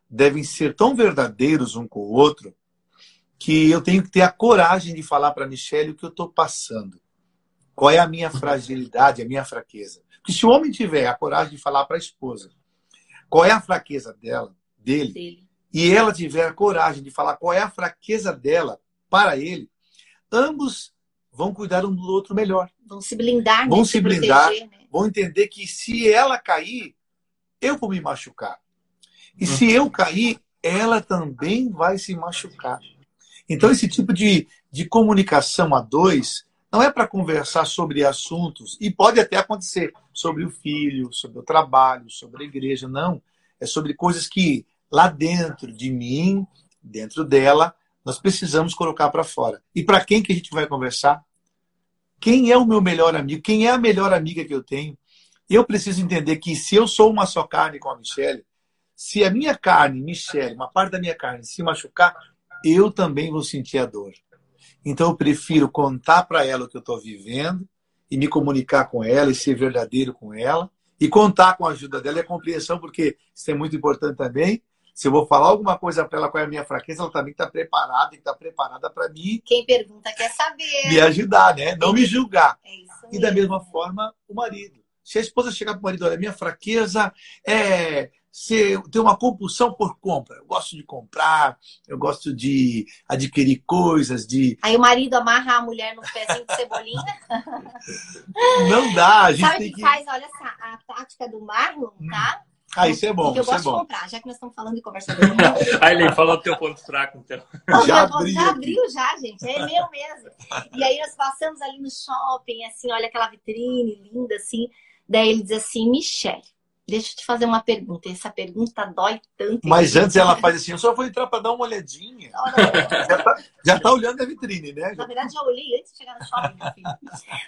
devem ser tão verdadeiros um com o outro que eu tenho que ter a coragem de falar para a Michelle o que eu estou passando. Qual é a minha fragilidade, a minha fraqueza. Porque se o homem tiver a coragem de falar para a esposa qual é a fraqueza dela, dele, Dele. e ela tiver a coragem de falar qual é a fraqueza dela para ele, ambos vão cuidar um do outro melhor. Vão se blindar, Vão né? se blindar. proteger, né? Vão entender que se ela cair, eu vou me machucar. E se eu cair, ela também vai se machucar. Então, esse tipo de, de comunicação a dois não é para conversar sobre assuntos, e pode até acontecer, sobre o filho, sobre o trabalho, sobre a igreja. Não. É sobre coisas que lá dentro de mim, dentro dela, nós precisamos colocar para fora. E para quem que a gente vai conversar? Quem é o meu melhor amigo? Quem é a melhor amiga que eu tenho? Eu preciso entender que se eu sou uma só carne com a Michelle, se a minha carne, Michelle, uma parte da minha carne se machucar, eu também vou sentir a dor. Então eu prefiro contar para ela o que eu estou vivendo e me comunicar com ela e ser verdadeiro com ela e contar com a ajuda dela e a compreensão, porque isso é muito importante também, Se eu vou falar alguma coisa para ela qual é a minha fraqueza, ela também está preparada e está preparada para me. Quem pergunta quer saber. Me ajudar, né? Não me julgar. É e da mesma forma, o marido. Se a esposa chegar para o marido, olha, minha fraqueza é ser, ter uma compulsão por compra. Eu gosto de comprar, eu gosto de adquirir coisas, de. Aí o marido amarra a mulher no pezinho de cebolinha. Não dá, a gente Sabe tem o que que. faz? Olha essa, a tática do Marlon, tá? Ah, isso é bom, Porque eu isso é gosto de bom. comprar, já que nós estamos falando de conversador. Aí, Lê, fala o teu ponto fraco, então. Já já, abriu já aqui. abriu já, gente. É meu mesmo. E aí nós passamos ali no shopping, assim, olha aquela vitrine linda, assim. Daí ele diz assim, Michelle, deixa eu te fazer uma pergunta. Essa pergunta dói tanto. Mas antes ela faz assim, eu só vou entrar para dar uma olhadinha. Olha, Já tá, já tá olhando a vitrine, né? Na verdade, já olhei antes de chegar no shopping, meu filho.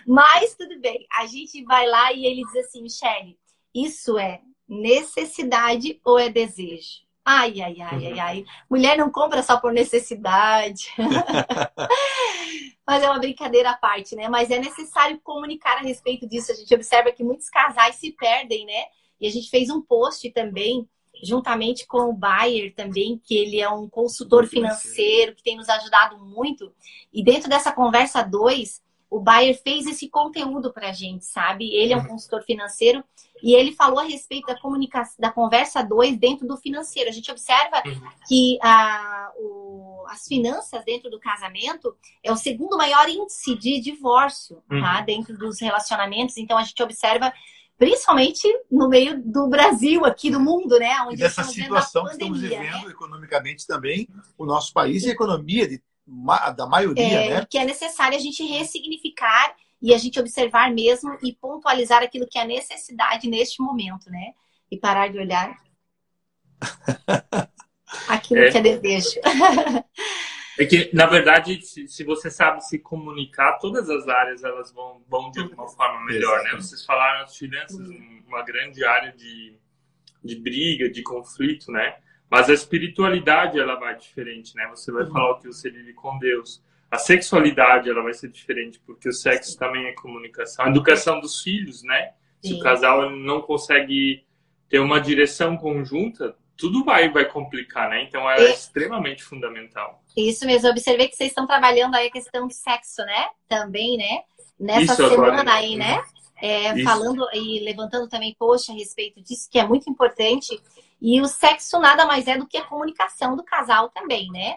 Mas tudo bem. A gente vai lá e ele diz assim, Michelle, isso é necessidade ou é desejo? Ai, ai, ai, ai, ai. Mulher não compra só por necessidade. Mas é uma brincadeira à parte, né? Mas é necessário comunicar a respeito disso. A gente observa que muitos casais se perdem, né? E a gente fez um post também, juntamente com o Bayer também, que ele é um consultor financeiro que tem nos ajudado muito. E dentro dessa conversa 2, o Bayer fez esse conteúdo pra gente, sabe? Ele é um consultor financeiro e ele falou a respeito da comunicação, da conversa 2 dentro do financeiro. A gente observa que a, o- as finanças dentro do casamento é o segundo maior índice de divórcio, tá? Dentro dos relacionamentos. Então a gente observa, principalmente no meio do Brasil, aqui do mundo, né? E Onde dessa estamos vendo a situação que estamos pandemia, né? vivendo economicamente também, o nosso país e a economia de, da maioria, É, né? e que é necessário a gente ressignificar e a gente observar mesmo e pontualizar aquilo que é necessidade neste momento, né? E parar de olhar aquilo É. que é desejo. É que, na verdade, se, se você sabe se comunicar, todas as áreas elas vão, vão de uma forma melhor, né? Vocês falaram as finanças, uma grande área de, de briga, de conflito, né? Mas a espiritualidade, ela vai diferente, né? Você vai falar o que você vive com Deus. A sexualidade, ela vai ser diferente, porque o sexo também é comunicação. A educação dos filhos, né? Se Sim. o casal não consegue ter uma direção conjunta, tudo vai, vai complicar, né? Então, ela é E- extremamente fundamental. Isso mesmo, eu observei que vocês estão trabalhando aí a questão do sexo, né? Também, né? Nessa Isso agora, semana aí, uhum. né? É, falando e levantando também post a respeito disso, que é muito importante. E o sexo nada mais é do que a comunicação do casal também, né?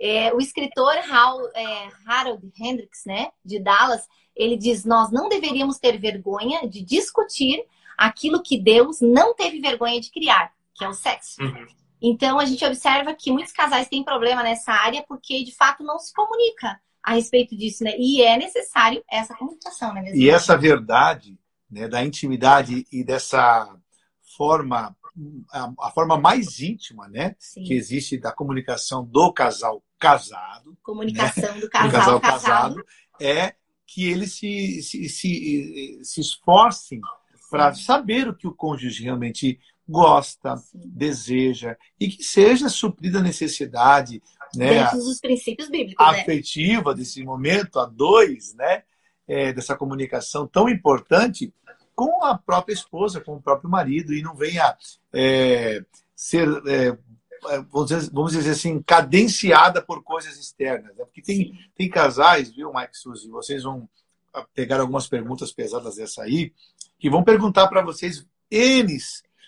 É, o escritor Hal- é, Harold Hendricks, né, de Dallas, ele diz: Nós não deveríamos ter vergonha de discutir aquilo que Deus não teve vergonha de criar, que é o sexo. Uhum. Então a gente observa que muitos casais têm problema nessa área porque de fato não se comunica a respeito disso, né? E é necessário essa comunicação, né? Mesmo? E essa verdade né, da intimidade e dessa forma, a, a forma mais íntima, né, Sim. que existe da comunicação do casal casado, comunicação do do casal, casal casado. casado, é que eles se, se, se, se esforcem para saber o que o cônjuge realmente gosta, Sim. deseja e que seja suprida a necessidade né, Dentro dos princípios bíblicos, né? afetiva desse momento a dois, né, é, dessa comunicação tão importante com a própria esposa, com o próprio marido e não venha é, ser, é, vamos, dizer, vamos dizer assim, cadenciada por coisas externas, né? porque tem, tem casais, viu, Mike e Suzy, vocês vão pegar algumas perguntas pesadas dessa aí, que vão perguntar para vocês N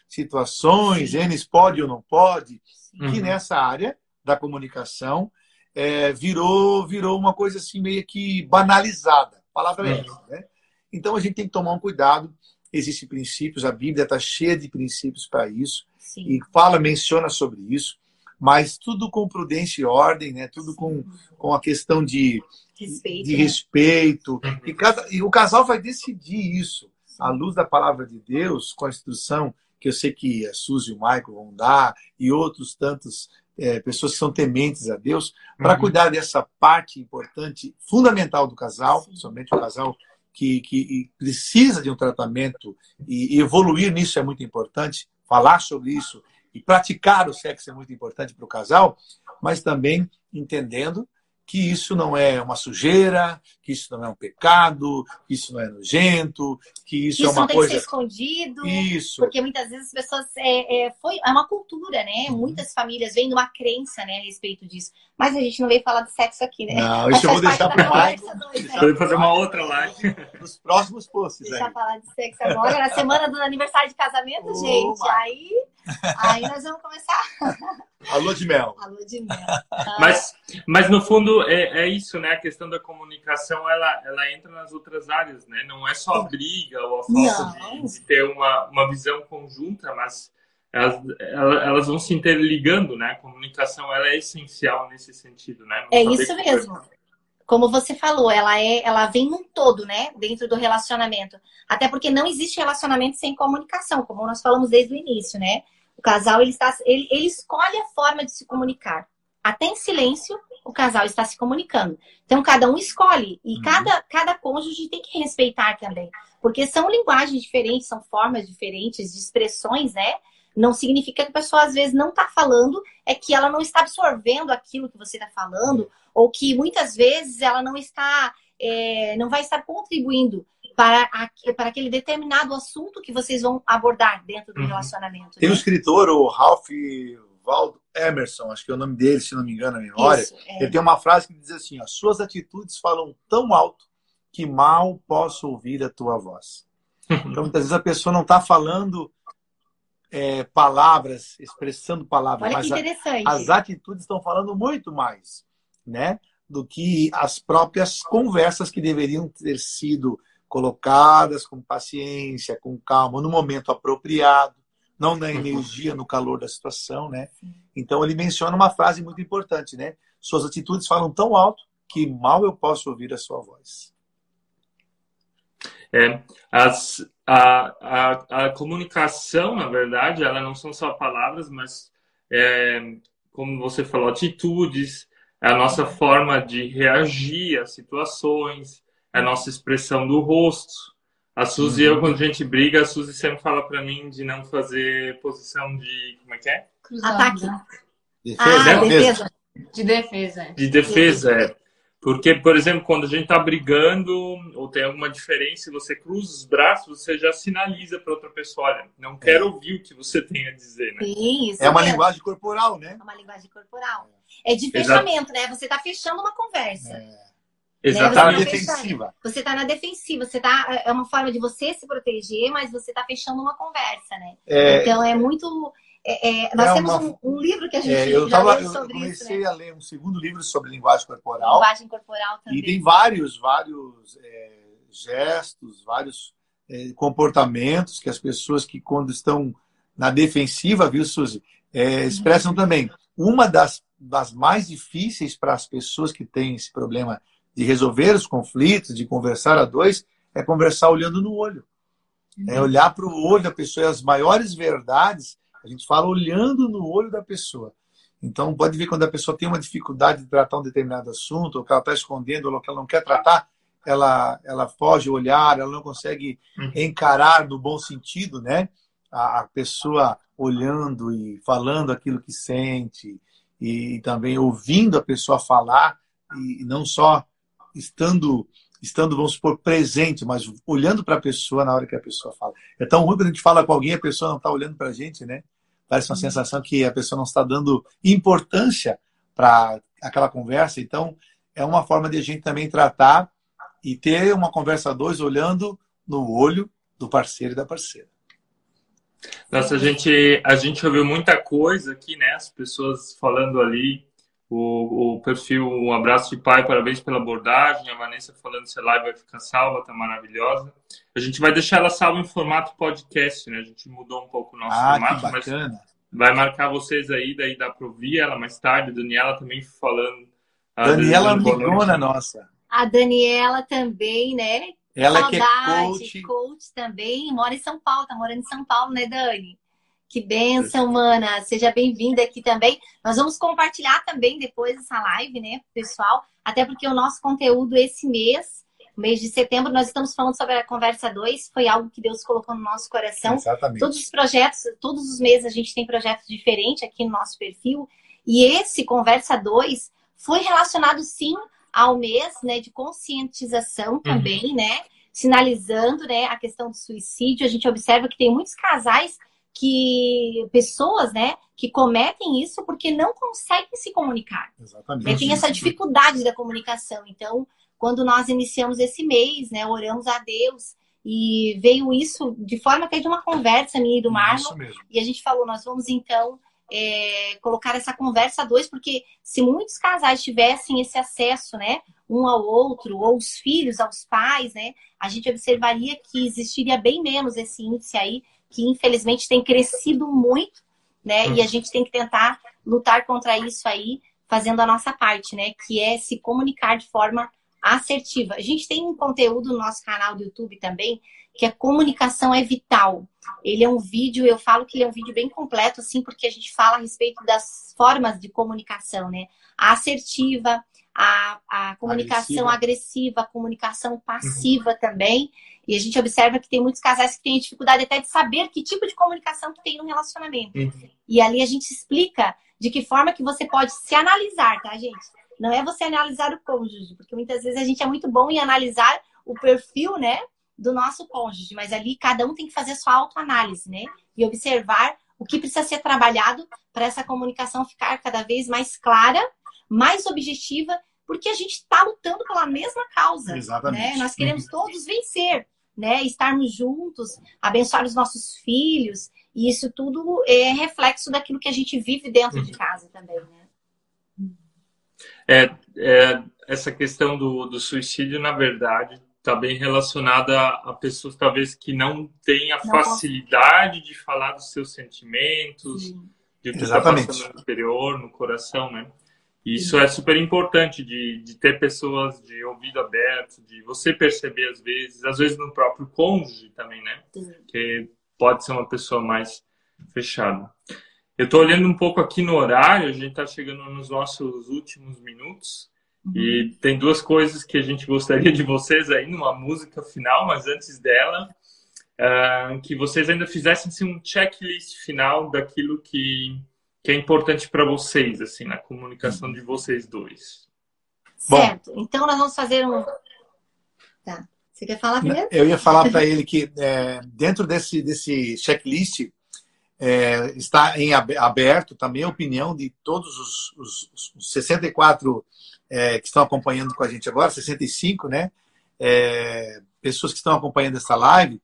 situações, N pode ou não pode, que Uhum. nessa área da comunicação é, virou, virou uma coisa assim meio que banalizada. A palavra é essa, né? Então a gente tem que tomar um cuidado. Existem princípios, a Bíblia está cheia de princípios para isso Sim. e fala, menciona sobre isso, mas tudo com prudência e ordem, né? Tudo com, com a questão de, Respeito. de né? respeito. E, cada, e o casal vai decidir isso à luz da palavra de Deus, com a instrução que eu sei que a Suzy e o Michael vão dar, e outros tantos é, pessoas que são tementes a Deus, para Uhum. cuidar dessa parte importante, fundamental do casal, somente o casal que, que precisa de um tratamento e, e evoluir nisso é muito importante, falar sobre isso e praticar o sexo é muito importante para o casal, mas também entendendo que isso não é uma sujeira, que isso não é um pecado, que isso não é nojento, que isso, isso é uma não tem coisa. que ser escondido. Isso. Porque muitas vezes as pessoas. É, é, foi, é uma cultura, né? Uhum. Muitas famílias vêm de uma crença né, a respeito disso. Mas a gente não veio falar de sexo aqui, né? Não, isso eu vou deixar para mais. Vou fazer uma outra live. Nos próximos posts Deixa eu aí. falar de sexo agora. Na semana do aniversário de casamento, Ô, gente. Aí, aí nós vamos começar A lua de mel. a lua de mel. Mas, mas no fundo é, é isso, né? A questão da comunicação ela, ela entra nas outras áreas, né? Não é só a briga ou a falta de, de ter uma, uma visão conjunta, mas elas, elas vão se interligando, né? A comunicação ela é essencial nesse sentido, né? Não É isso mesmo. Como você falou, ela é, ela vem num todo, né, dentro do relacionamento. Até porque não existe relacionamento sem comunicação, como nós falamos desde o início, né? O casal ele está, ele, ele escolhe a forma de se comunicar. Até em silêncio, o casal está se comunicando. Então cada um escolhe e Uhum. cada cada cônjuge tem que respeitar também, porque são linguagens diferentes, são formas diferentes de expressões, né? Não significa que a pessoa às vezes não está falando, é que ela não está absorvendo aquilo que você está falando, ou que muitas vezes ela não está, é, não vai estar contribuindo para, a- para aquele determinado assunto que vocês vão abordar dentro do Uhum. relacionamento. Tem um né? escritor, o Ralph Waldo Emerson, acho que é o nome dele, se não me engano a memória. Isso, é. Ele tem uma frase que diz assim: ó, suas atitudes falam tão alto que mal posso ouvir a tua voz. Então, muitas vezes a pessoa não está falando é, palavras, expressando palavras, Olha que mas a- as atitudes estão falando muito mais, né? Do que as próprias conversas que deveriam ter sido colocadas com paciência, com calma, no momento apropriado, não na energia, no calor da situação, né? Então ele menciona uma frase muito importante, né? Suas atitudes falam tão alto que mal eu posso ouvir a sua voz. É, as, a, a, a comunicação, na verdade, ela não são só palavras, mas, é, como você falou, atitudes, é a nossa forma de reagir às situações, a nossa expressão do rosto. A Suzy e eu, quando a gente briga, a Suzy sempre fala para mim de não fazer posição de. Como é que é? Cruzado. Ataque. Defesa, Ah, né? defesa. De defesa. De defesa, é. Porque, por exemplo, quando a gente tá brigando ou tem alguma diferença e você cruza os braços, você já sinaliza para outra pessoa: olha, não quero ouvir o que você tem a dizer, né? Sim, isso É uma mesmo. linguagem corporal, né? É uma linguagem corporal. É de Exato. fechamento, né? Você está fechando uma conversa. Está na Exatamente. Exatamente. defensiva. Você está na defensiva. Você tá, é uma forma de você se proteger, mas você está fechando uma conversa, né? É, Então é muito. é- é- nós É temos uma- um, um livro que a gente é, eu, já tava, leu eu sobre comecei isso, né? a ler um segundo livro sobre linguagem corporal. Linguagem corporal também. E tem vários, vários é, gestos, vários é, comportamentos que as pessoas que quando estão na defensiva, viu, Suzy, é, expressam também. Uma das, das mais difíceis para as pessoas que têm esse problema de resolver os conflitos, de conversar a dois, é conversar olhando no olho. É olhar para o olho da pessoa e as maiores verdades, a gente fala olhando no olho da pessoa. Então, pode ver quando a pessoa tem uma dificuldade de tratar um determinado assunto, ou que ela está escondendo, ou que ela não quer tratar, ela, ela foge o olhar, ela não consegue Uhum. encarar no bom sentido, né? A, a pessoa olhando e falando aquilo que sente, e também ouvindo a pessoa falar, e não só estando, estando vamos supor, presente, mas olhando para a pessoa na hora que a pessoa fala. É tão ruim quando a gente fala com alguém e a pessoa não está olhando para a gente, né? Parece uma sensação que a pessoa não está dando importância para aquela conversa. Então, é uma forma de a gente também tratar e ter uma conversa a dois olhando no olho do parceiro e da parceira. Nossa, a gente, a gente ouviu muita coisa aqui, né? As pessoas falando ali. O, o perfil Um Abraço de Pai, parabéns pela abordagem. A Vanessa falando se a live vai ficar salva, tá maravilhosa. A gente vai deixar ela salva em formato podcast, né? A gente mudou um pouco o nosso Ah, formato, que mas vai marcar vocês aí, daí dá para ouvir ela mais tarde. A Daniela também falando. a Daniela amigona nossa. A Daniela também, né? Ela que é Saudade, coach. coach também, mora em São Paulo, tá morando em São Paulo, né, Dani? Que benção, mana. Seja bem-vinda aqui também. Nós vamos compartilhar também depois essa live, né, pessoal, até porque o nosso conteúdo esse mês, mês de setembro, nós estamos falando sobre a conversa 2, foi algo que Deus colocou no nosso coração. Exatamente. Todos os projetos, todos os meses a gente tem projetos diferentes aqui no nosso perfil. E esse Conversa 2 foi relacionado sim ao mês né, de conscientização também, uhum. né? Sinalizando né, a questão do suicídio. A gente observa que tem muitos casais que pessoas, né, que cometem isso porque não conseguem se comunicar. Exatamente. Né? Tem essa dificuldade da comunicação. Então, quando nós iniciamos esse mês, né, oramos a Deus e veio isso de forma até de uma conversa minha e do Marlon. E a gente falou, nós vamos então é, colocar essa conversa a dois, porque se muitos casais tivessem esse acesso, né, um ao outro, ou os filhos aos pais, né, a gente observaria que existiria bem menos esse índice aí, que infelizmente tem crescido muito, né, e a gente tem que tentar lutar contra isso aí, fazendo a nossa parte, né, que é se comunicar de forma assertiva. A gente tem um conteúdo no nosso canal do YouTube também, que a comunicação é vital. Ele é um vídeo, eu falo que ele é um vídeo bem completo, assim, porque a gente fala a respeito das formas de comunicação, né? A assertiva, a, a comunicação agressiva. agressiva, a comunicação passiva uhum. também. E a gente observa que tem muitos casais que têm dificuldade até de saber que tipo de comunicação que tem no relacionamento. Uhum. E ali a gente explica de que forma que você pode se analisar, tá, gente? Não é você analisar o cônjuge, porque muitas vezes a gente é muito bom em analisar o perfil, né, do nosso cônjuge, mas ali cada um tem que fazer a sua autoanálise, né? E observar o que precisa ser trabalhado para essa comunicação ficar cada vez mais clara, mais objetiva, porque a gente está lutando pela mesma causa. Exatamente. Né? Nós queremos uhum. todos vencer, né? Estarmos juntos, abençoar os nossos filhos, e isso tudo é reflexo daquilo que a gente vive dentro uhum. de casa também, né? É, é, essa questão do, do suicídio, na verdade, está bem relacionada a, a, pessoas talvez que não têm a não facilidade posso. de falar dos seus sentimentos, Sim. de o que está passando no interior, no coração, né? Isso é super importante de, de ter pessoas de ouvido aberto, de você perceber às vezes, às vezes no próprio cônjuge também, né? Sim. Que pode ser uma pessoa mais fechada. Eu estou olhando um pouco aqui no horário, a gente está chegando nos nossos últimos minutos. Uhum. E tem duas coisas que a gente gostaria de vocês aí numa música final, mas antes dela, uh, que vocês ainda fizessem assim, um checklist final daquilo que, que é importante para vocês, assim, na comunicação de vocês dois. Certo. Bom, então nós vamos fazer um. Tá. Você quer falar primeiro? Eu ia falar para ele que é, dentro desse, desse checklist é, está em aberto também a opinião de todos os, os, os 64 é, que estão acompanhando com a gente agora, 65, né? É, pessoas que estão acompanhando essa live,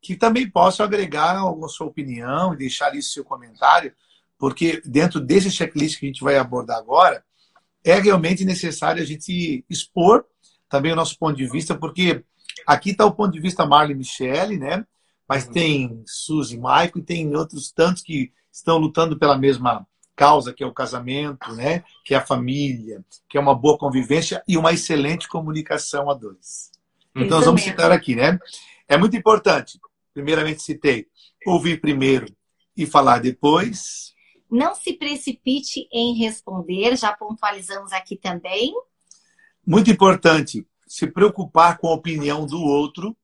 que também possam agregar a sua opinião e deixar isso seu comentário, porque dentro desse checklist que a gente vai abordar agora, é realmente necessário a gente expor também o nosso ponto de vista, porque aqui está o ponto de vista Marley Michele, né? Mas uhum. tem Suzy Maico e tem outros tantos que estão lutando pela mesma causa, que é o casamento, né? que é a família, que é uma boa convivência e uma excelente comunicação a dois. Então, nós vamos citar aqui, né? É muito importante, primeiramente citei, ouvir primeiro e falar depois. Não se precipite em responder, já pontualizamos aqui também. Muito importante, se preocupar com a opinião do outro,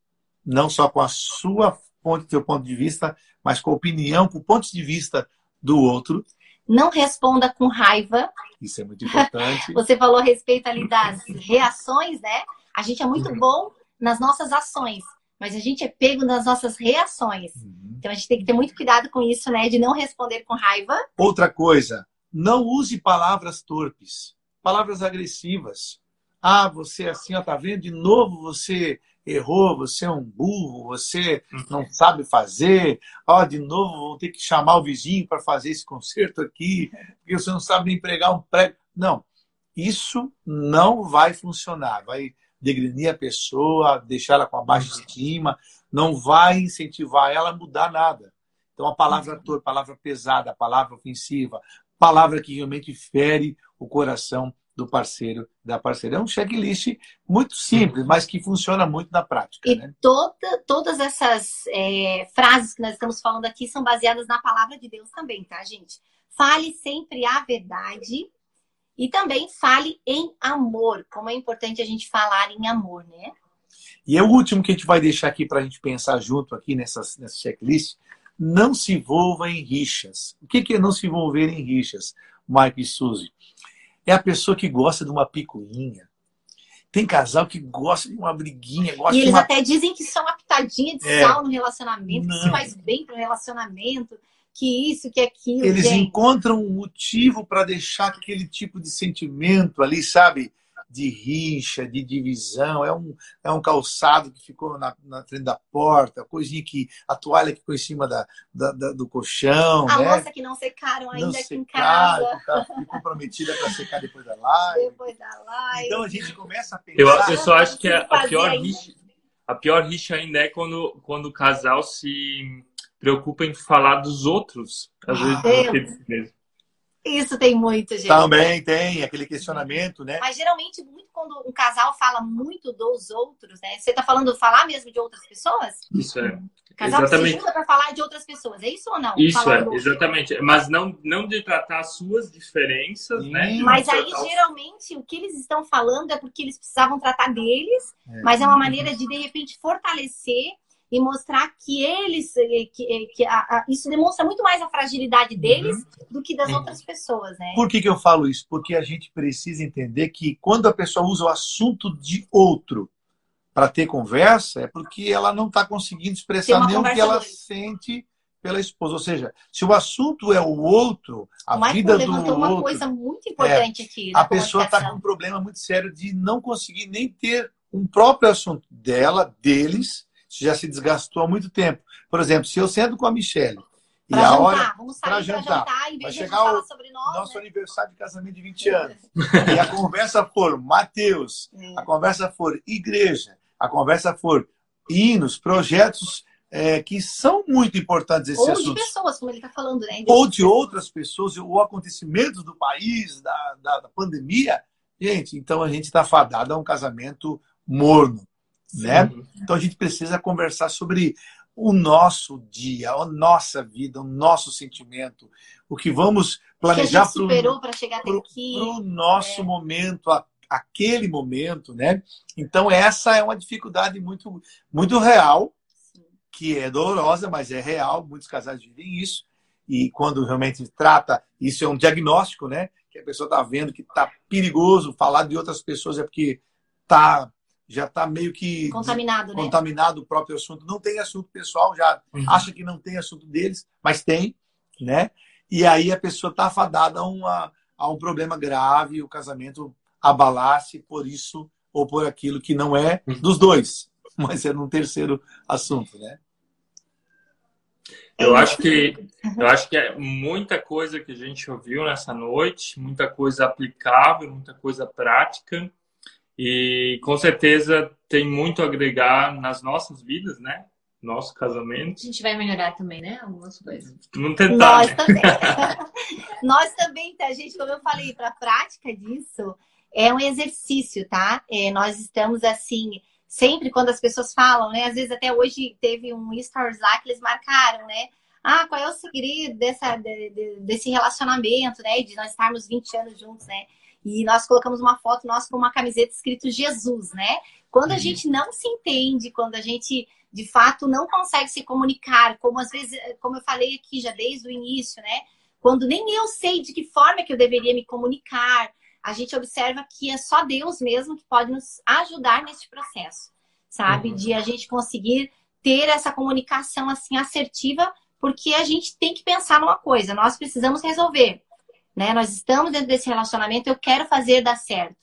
não só com a sua ponto, seu ponto de vista, mas com a opinião, com o ponto de vista do outro. Não responda com raiva. Isso é muito importante. Você falou a respeito ali das reações, né? A gente é muito uhum. bom nas nossas ações, mas a gente é pego nas nossas reações. Uhum. Então a gente tem que ter muito cuidado com isso, né? De não responder com raiva. Outra coisa, não use palavras torpes, palavras agressivas. Ah, você é assim, ó, tá vendo? De novo você errou, você é um burro, você não sabe fazer, ó, oh, de novo vou ter que chamar o vizinho para fazer esse concerto aqui, porque você não sabe nem pregar um prego. Não, isso não vai funcionar, vai degrenir a pessoa, deixar ela com a baixa uhum. estima, não vai incentivar ela a mudar nada. Então, a palavra uhum. torta, a palavra pesada, a palavra ofensiva, palavra que realmente fere o coração do parceiro, da parceira. É um checklist muito simples, mas que funciona muito na prática. E né? toda, todas essas é, frases que nós estamos falando aqui são baseadas na palavra de Deus também, tá, gente? Fale sempre a verdade e também fale em amor, como é importante a gente falar em amor, né? E é o último que a gente vai deixar aqui para a gente pensar junto aqui nessas, nessa checklist. Não se envolva em rixas. O que é não se envolver em rixas, Mike e Suzy? é a pessoa que gosta de uma picuinha. Tem casal que gosta de uma briguinha, gosta E eles uma... até dizem que são uma pitadinha de É. sal no relacionamento, que Não. isso faz bem pro relacionamento, que isso, que aquilo, Eles gente. encontram um motivo para deixar aquele tipo de sentimento ali, sabe? De rixa, de divisão. É um, é um calçado que ficou na, na frente da porta, coisinha que. a toalha que ficou em cima da, da- da- do colchão, A né? louça que não secaram ainda Não aqui em secaram, casa, que tá comprometida para secar depois da live. depois da live. Então a gente começa a Eu, pensar. eu só acho que a, a pior rixa, a pior rixa ainda é quando, quando o casal se preocupa em falar dos outros, às vezes de si mesmo. Isso tem muito, gente. Também tem aquele questionamento, né? Mas geralmente, muito quando um casal fala muito dos outros, né? Você tá falando falar mesmo de outras pessoas? Isso é. O casal que se Exatamente. junta pra falar de outras pessoas, é isso ou não? Isso Falando- é, exatamente. Mas não, não de tratar as suas diferenças, Sim. né? Mas aí, tratar geralmente, o que eles estão falando é porque eles precisavam tratar deles, É. mas é uma maneira de, de repente, fortalecer e mostrar que eles. eh, que, eh, que a- a- isso demonstra muito mais a fragilidade deles do que das Uhum. outras pessoas, né? Por que, que eu falo isso? Porque a gente precisa entender que quando a pessoa usa o assunto de outro para ter conversa, é porque ela não está conseguindo expressar nem o que ela dois. sente pela esposa. Ou seja, se o assunto é o outro, a o Michael vida do levantou uma outro, coisa muito importante aqui. a pessoa está com um problema muito sério de não conseguir nem ter um próprio assunto dela, deles, já se desgastou há muito tempo. Por exemplo, se eu sento com a Michelle e Pra a jantar, hora vamos pra sair pra jantar. jantar, Vai de a chegar o nós, nosso né? aniversário de casamento de 20 anos, e a conversa for Mateus, a conversa for igreja, a conversa for hinos, projetos é, que são muito importantes esses Ou de assuntos. pessoas, como ele está falando, né? Ou de outras pessoas, ou acontecimentos do país, da, da, da pandemia. Gente, então a gente está fadado a um casamento morno, né? Então a gente precisa conversar sobre o nosso dia, a nossa vida, o nosso sentimento, o que vamos planejar gente para superou para chegar até pro- aqui. o nosso momento, a- aquele momento, né? Então essa é uma dificuldade muito, muito real, que é dolorosa, mas é real. Muitos casais vivem isso e quando realmente trata, isso é um diagnóstico, né? Que a pessoa está vendo que está perigoso falar de outras pessoas é porque tá já está meio que Contaminado, né? contaminado o próprio assunto. Não tem assunto pessoal, já Uhum. acha que não tem assunto deles, mas tem, né? E aí a pessoa está afadada a, uma, a um problema grave, o casamento abalar-se por isso ou por aquilo que não é dos dois, mas é num terceiro assunto, né? Eu acho que eu acho que é muita coisa que a gente ouviu nessa noite, muita coisa aplicável, muita coisa prática e com certeza tem muito a agregar nas nossas vidas, né? Nosso A casamento. gente vai melhorar também, né? Algumas coisas. Vamos tentar. Nós né? também. Nós também, tá, gente? Como eu falei, para a prática disso, é um exercício, tá? É, nós estamos assim, sempre quando as pessoas falam, né? Às vezes até hoje teve um stories lá que eles marcaram, né? Ah, qual é o segredo dessa, de- de- desse relacionamento, né? De nós estarmos 20 anos juntos, né? E nós colocamos uma foto nossa com uma camiseta escrito Jesus, né? Quando a Uhum. gente não se entende, quando a gente de fato não consegue se comunicar, como às vezes, como eu falei aqui já desde o início, né? Quando nem eu sei de que forma que eu deveria me comunicar, a gente observa que é só Deus mesmo que pode nos ajudar nesse processo, sabe? Uhum. De a gente conseguir ter essa comunicação assim assertiva, porque a gente tem que pensar numa coisa, nós precisamos resolver, né? Nós estamos dentro desse relacionamento, eu quero fazer dar certo.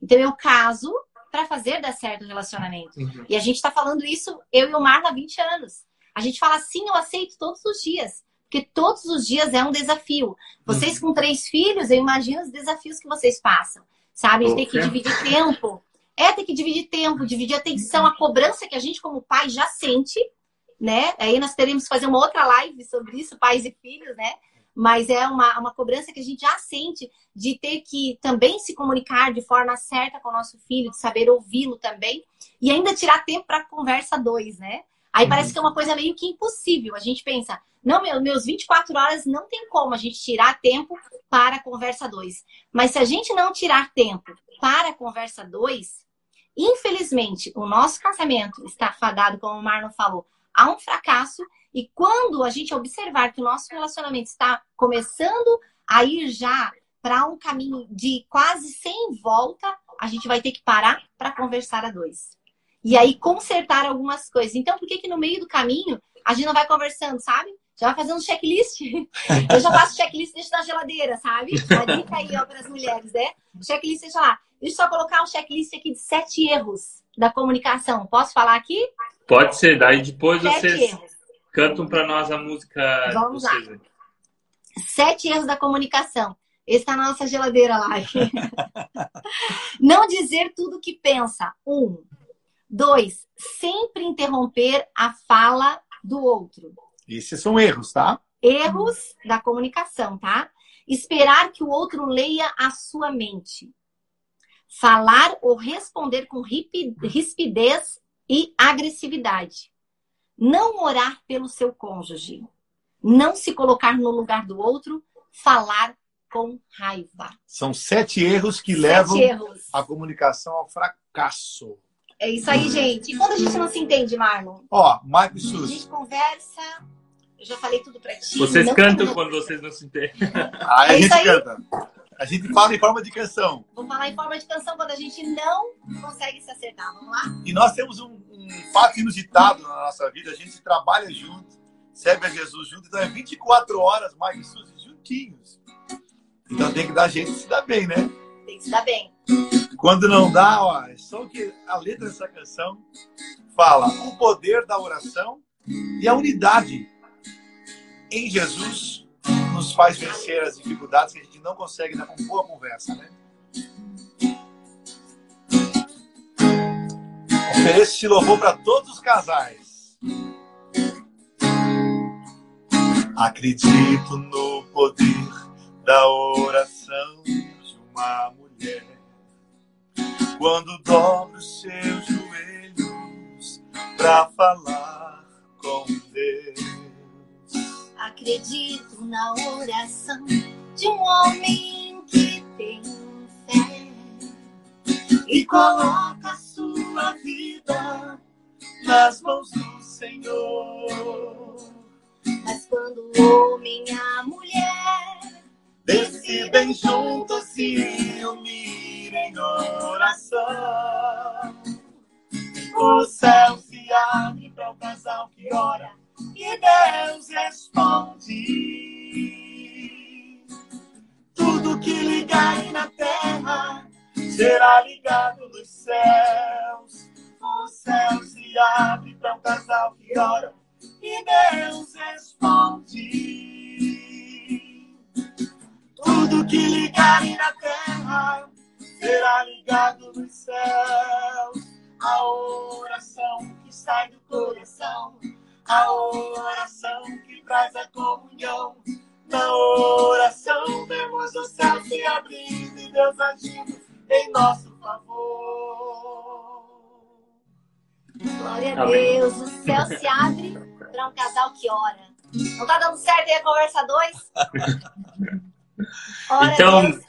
Então eu caso para fazer dar certo o relacionamento. Uhum. E a gente está falando isso, eu e o Marlon, há 20 anos. A gente fala assim, eu aceito todos os dias. Porque todos os dias é um desafio. Vocês com três filhos, eu imagino os desafios que vocês passam. Sabe? Ter que dividir tempo. É ter que dividir tempo, dividir atenção, a cobrança que a gente, como pai, já sente, né? Aí nós teremos que fazer uma outra live sobre isso, pais e filhos, né? Mas é uma, uma cobrança que a gente já sente de ter que também se comunicar de forma certa com o nosso filho, de saber ouvi-lo também, e ainda tirar tempo para conversa dois, né? Aí Uhum. parece que é uma coisa meio que impossível. A gente pensa, não, meu, meus 24 horas não tem como a gente tirar tempo para a conversa dois. Mas se a gente não tirar tempo para a conversa dois, infelizmente, o nosso casamento está fadado, como o Marlon falou, a um fracasso. E quando a gente observar que o nosso relacionamento está começando a ir já para um caminho de quase sem volta, a gente vai ter que parar para conversar a dois. E aí consertar algumas coisas. Então, por que que no meio do caminho a gente não vai conversando, sabe? Já vai fazendo checklist. Eu já faço checklist deixo na geladeira, sabe? A dica aí, ó, para as mulheres, né? Checklist, deixa lá. Deixa eu só colocar um checklist aqui de sete erros da comunicação. Posso falar aqui? Pode ser. Daí depois sete vocês erros. cantam para nós a música Vamos de vocês. Lá. Sete erros da comunicação. Esse está na nossa geladeira lá. Não dizer tudo o que pensa. Um. Dois. Sempre interromper a fala do outro. Esses são erros, tá? Erros da comunicação, tá? Esperar que o outro leia a sua mente. Falar ou responder com rispidez e agressividade. Não orar pelo seu cônjuge. Não se colocar no lugar do outro. Falar com raiva. São sete erros que sete levam erros. a comunicação ao fracasso. É isso aí, gente. E quando a gente não se entende, Marlon? Ó, Marcos Sus. A gente conversa. Eu já falei tudo pra ti. Vocês cantam quando vocês não se entendem. Ah, é a gente aí. canta. A gente fala em forma de canção. Vou falar em forma de canção quando a gente não consegue se acertar. Vamos lá? E nós temos um, um fato inusitado na nossa vida. A gente trabalha junto, serve a Jesus junto. Então é 24 horas, Marcos Sus, juntinhos. Então tem que dar jeito de se dar bem, né? Tem que se dar bem. Quando não dá, ó, é só que a letra dessa canção fala o poder da oração e a unidade em Jesus nos faz vencer as dificuldades que a gente não consegue dar com boa conversa, né? Ofereço louvor para todos os casais. Acredito no poder da oração de uma mulher. Quando dobra os seus joelhos para falar com Deus. Acredito na oração de um homem que tem fé e coloca sua vida nas mãos do Senhor. Mas quando o homem e a mulher decidem juntos se unir em oração. O céu se abre para o casal que ora e Deus responde. Tudo que ligar na terra será ligado nos céus. O céu se abre para um casal que ora e Deus responde. Tudo que ligarem na terra será ligado nos céus. A oração que sai do coração, a oração que traz a comunhão. Na oração vemos o céu se abrindo e Deus agindo em nosso favor. Glória a Deus, o céu se abre para um casal que ora. Não tá dando certo aí a conversa dois? então,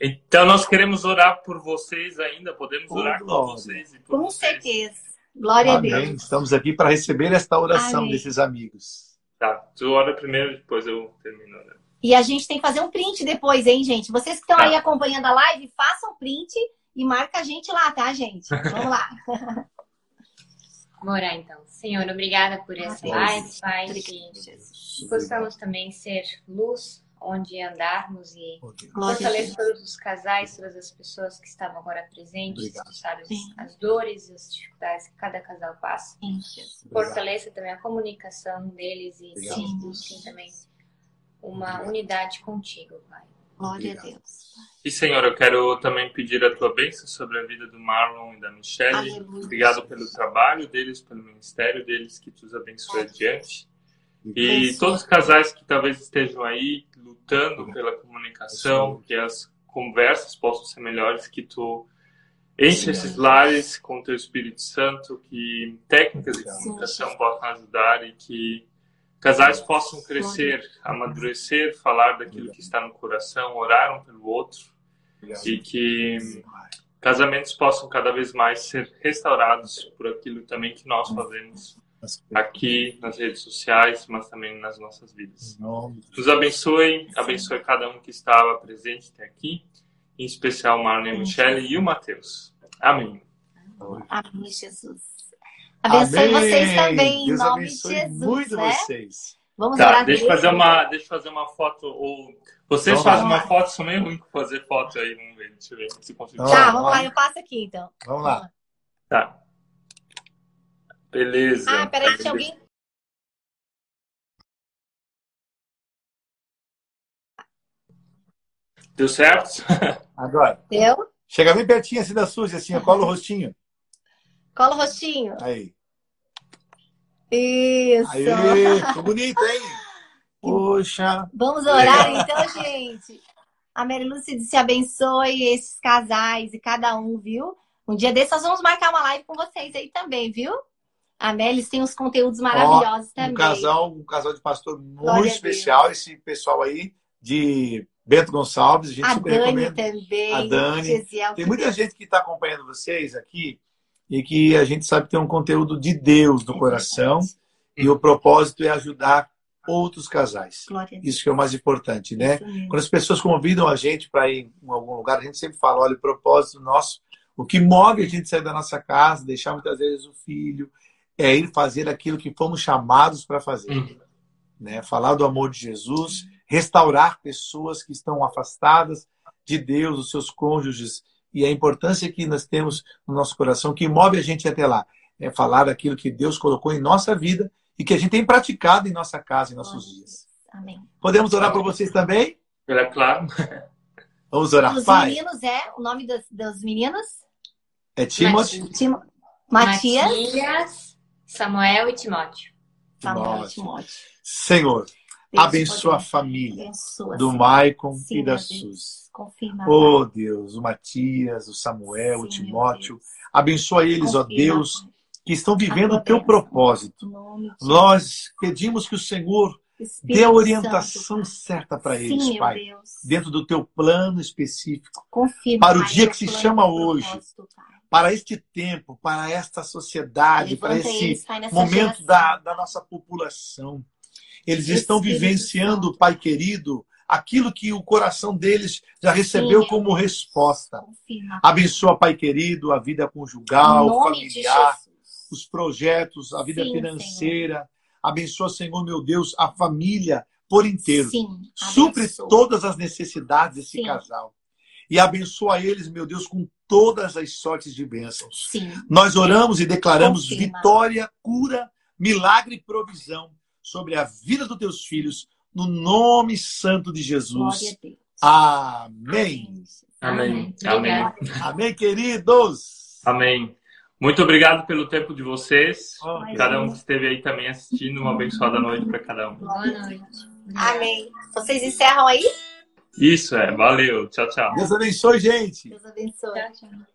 então nós queremos orar por vocês ainda, podemos orar por vocês. Por Com vocês. certeza. Glória Amém. a Deus. Estamos aqui para receber esta oração Amém. desses amigos. Tá, tu ora primeiro, depois eu termino. Né? E a gente tem que fazer um print depois, hein, gente? Vocês que estão tá. aí acompanhando a live, façam print e marca a gente lá, tá, gente? Vamos lá. Vamos orar então. Senhor, obrigada por essa live, Pai, que possamos também ser luz onde andarmos e fortaleça todos os casais, todas as pessoas que estavam agora presentes, tu sabes as dores e as dificuldades que cada casal passa. Fortaleça também a comunicação deles e sim, busquem também uma unidade contigo, Pai. Glória a Deus. E Senhor, eu quero também pedir a tua bênção sobre a vida do Marlon e da Michelle. Aleluia. Obrigado pelo trabalho deles, pelo ministério deles, que tu os abençoe adiante. E todos os casais que talvez estejam aí lutando pela comunicação, que as conversas possam ser melhores, que tu enche esses lares com o teu Espírito Santo, que técnicas de comunicação possam ajudar e que casais possam crescer, amadurecer, falar daquilo que está no coração, orar um pelo outro e que casamentos possam cada vez mais ser restaurados por aquilo também que nós fazemos aqui nas redes sociais, mas também nas nossas vidas. Nos abençoe, abençoe cada um que estava presente até aqui, em especial Marlene Michele e o Mateus. Amém. Amém, Jesus. Abençoe Amém. vocês também, Deus em nome de Jesus. Muito né? vocês. Vamos Tá, orar deixa eu fazer uma, deixa eu fazer uma foto. Ou vocês Vamos fazem lá. uma foto, sou meio ruim com fazer foto aí, vamos ver, deixa eu ver se consigo. Vamos Tá, lá, vamos lá, eu passo aqui então. Vamos lá. Tá. Beleza. Ah, peraí, tinha alguém. Deu certo? Agora, Deu? chega bem pertinho assim da Suzy, assim, ó, cola o rostinho. Cola o rostinho. Aí. Isso. Aí, ficou bonito, hein? Poxa. Vamos orar então, gente. A Mary Lúcia se abençoe esses casais e cada um, viu? Um dia desses nós vamos marcar uma live com vocês aí também, viu? A Melis tem uns conteúdos maravilhosos também. Um casal, um casal de pastor muito especial, esse pessoal aí de Bento Gonçalves, a gente A super Dani recomenda. também. A Dani. Gesiel Tem muita gente que está acompanhando vocês aqui e que a gente sabe que tem um conteúdo de Deus no É coração e o propósito é ajudar outros casais. Glória a Deus. Isso que é o mais importante, né? Quando as pessoas convidam a gente para ir em algum lugar, a gente sempre fala, olha, o propósito nosso, o que move a gente sair da nossa casa, deixar muitas vezes o filho, é ir fazer aquilo que fomos chamados para fazer. Uhum. Né? Falar do amor de Jesus, restaurar pessoas que estão afastadas de Deus, os seus cônjuges, e a importância que nós temos no nosso coração, que move a gente até lá, é falar daquilo que Deus colocou em nossa vida e que a gente tem praticado em nossa casa, em nossos dias. Amém. Podemos orar por vocês também? É claro. Vamos orar, Os Pai. meninos é o nome dos, dos meninos? É Timothy. Timo... Matias, Matias, Samuel e Timóteo. Samuel e Timóteo. Senhor, Deus abençoa a família Abençoa, do. Maicon Sim, e da Deus. Suzy. Confirma. Oh Deus, o Matias, o Samuel, o Sim, meu Timóteo. Deus. Abençoa eles, ó Confirma, Deus, Pai. que estão vivendo o teu propósito. Nós pedimos que o Senhor Espírito dê a Santo, orientação Pai. certa para eles, meu Pai. Deus. Dentro do teu plano específico, Confirma, para o dia que se chama hoje. Pai. Para este tempo, para esta sociedade, para esse momento da, da nossa população. Eles estão Espírito vivenciando, Santo. Pai querido, aquilo que o coração deles já recebeu Sim, como resposta. Confirma. Abençoa, Pai querido, a vida conjugal, familiar, os projetos, a vida Sim, financeira. Abençoa, Senhor, meu Deus, a família por inteiro. Sim. Supre todas as necessidades desse Sim. casal. E abençoa eles, meu Deus, com todas as sortes de bênçãos. Sim. Nós oramos e declaramos Confirma. vitória, cura, milagre e provisão sobre a vida dos teus filhos, no nome santo de Jesus. Amém. Amém. Obrigada. Amém, queridos. Amém. Muito obrigado pelo tempo de vocês. Cada um que esteve aí também assistindo, uma abençoada noite para cada um. Boa noite. Amém. Vocês encerram aí? Isso é, valeu. Tchau, tchau. Deus abençoe, gente. Deus abençoe. Tchau, tchau.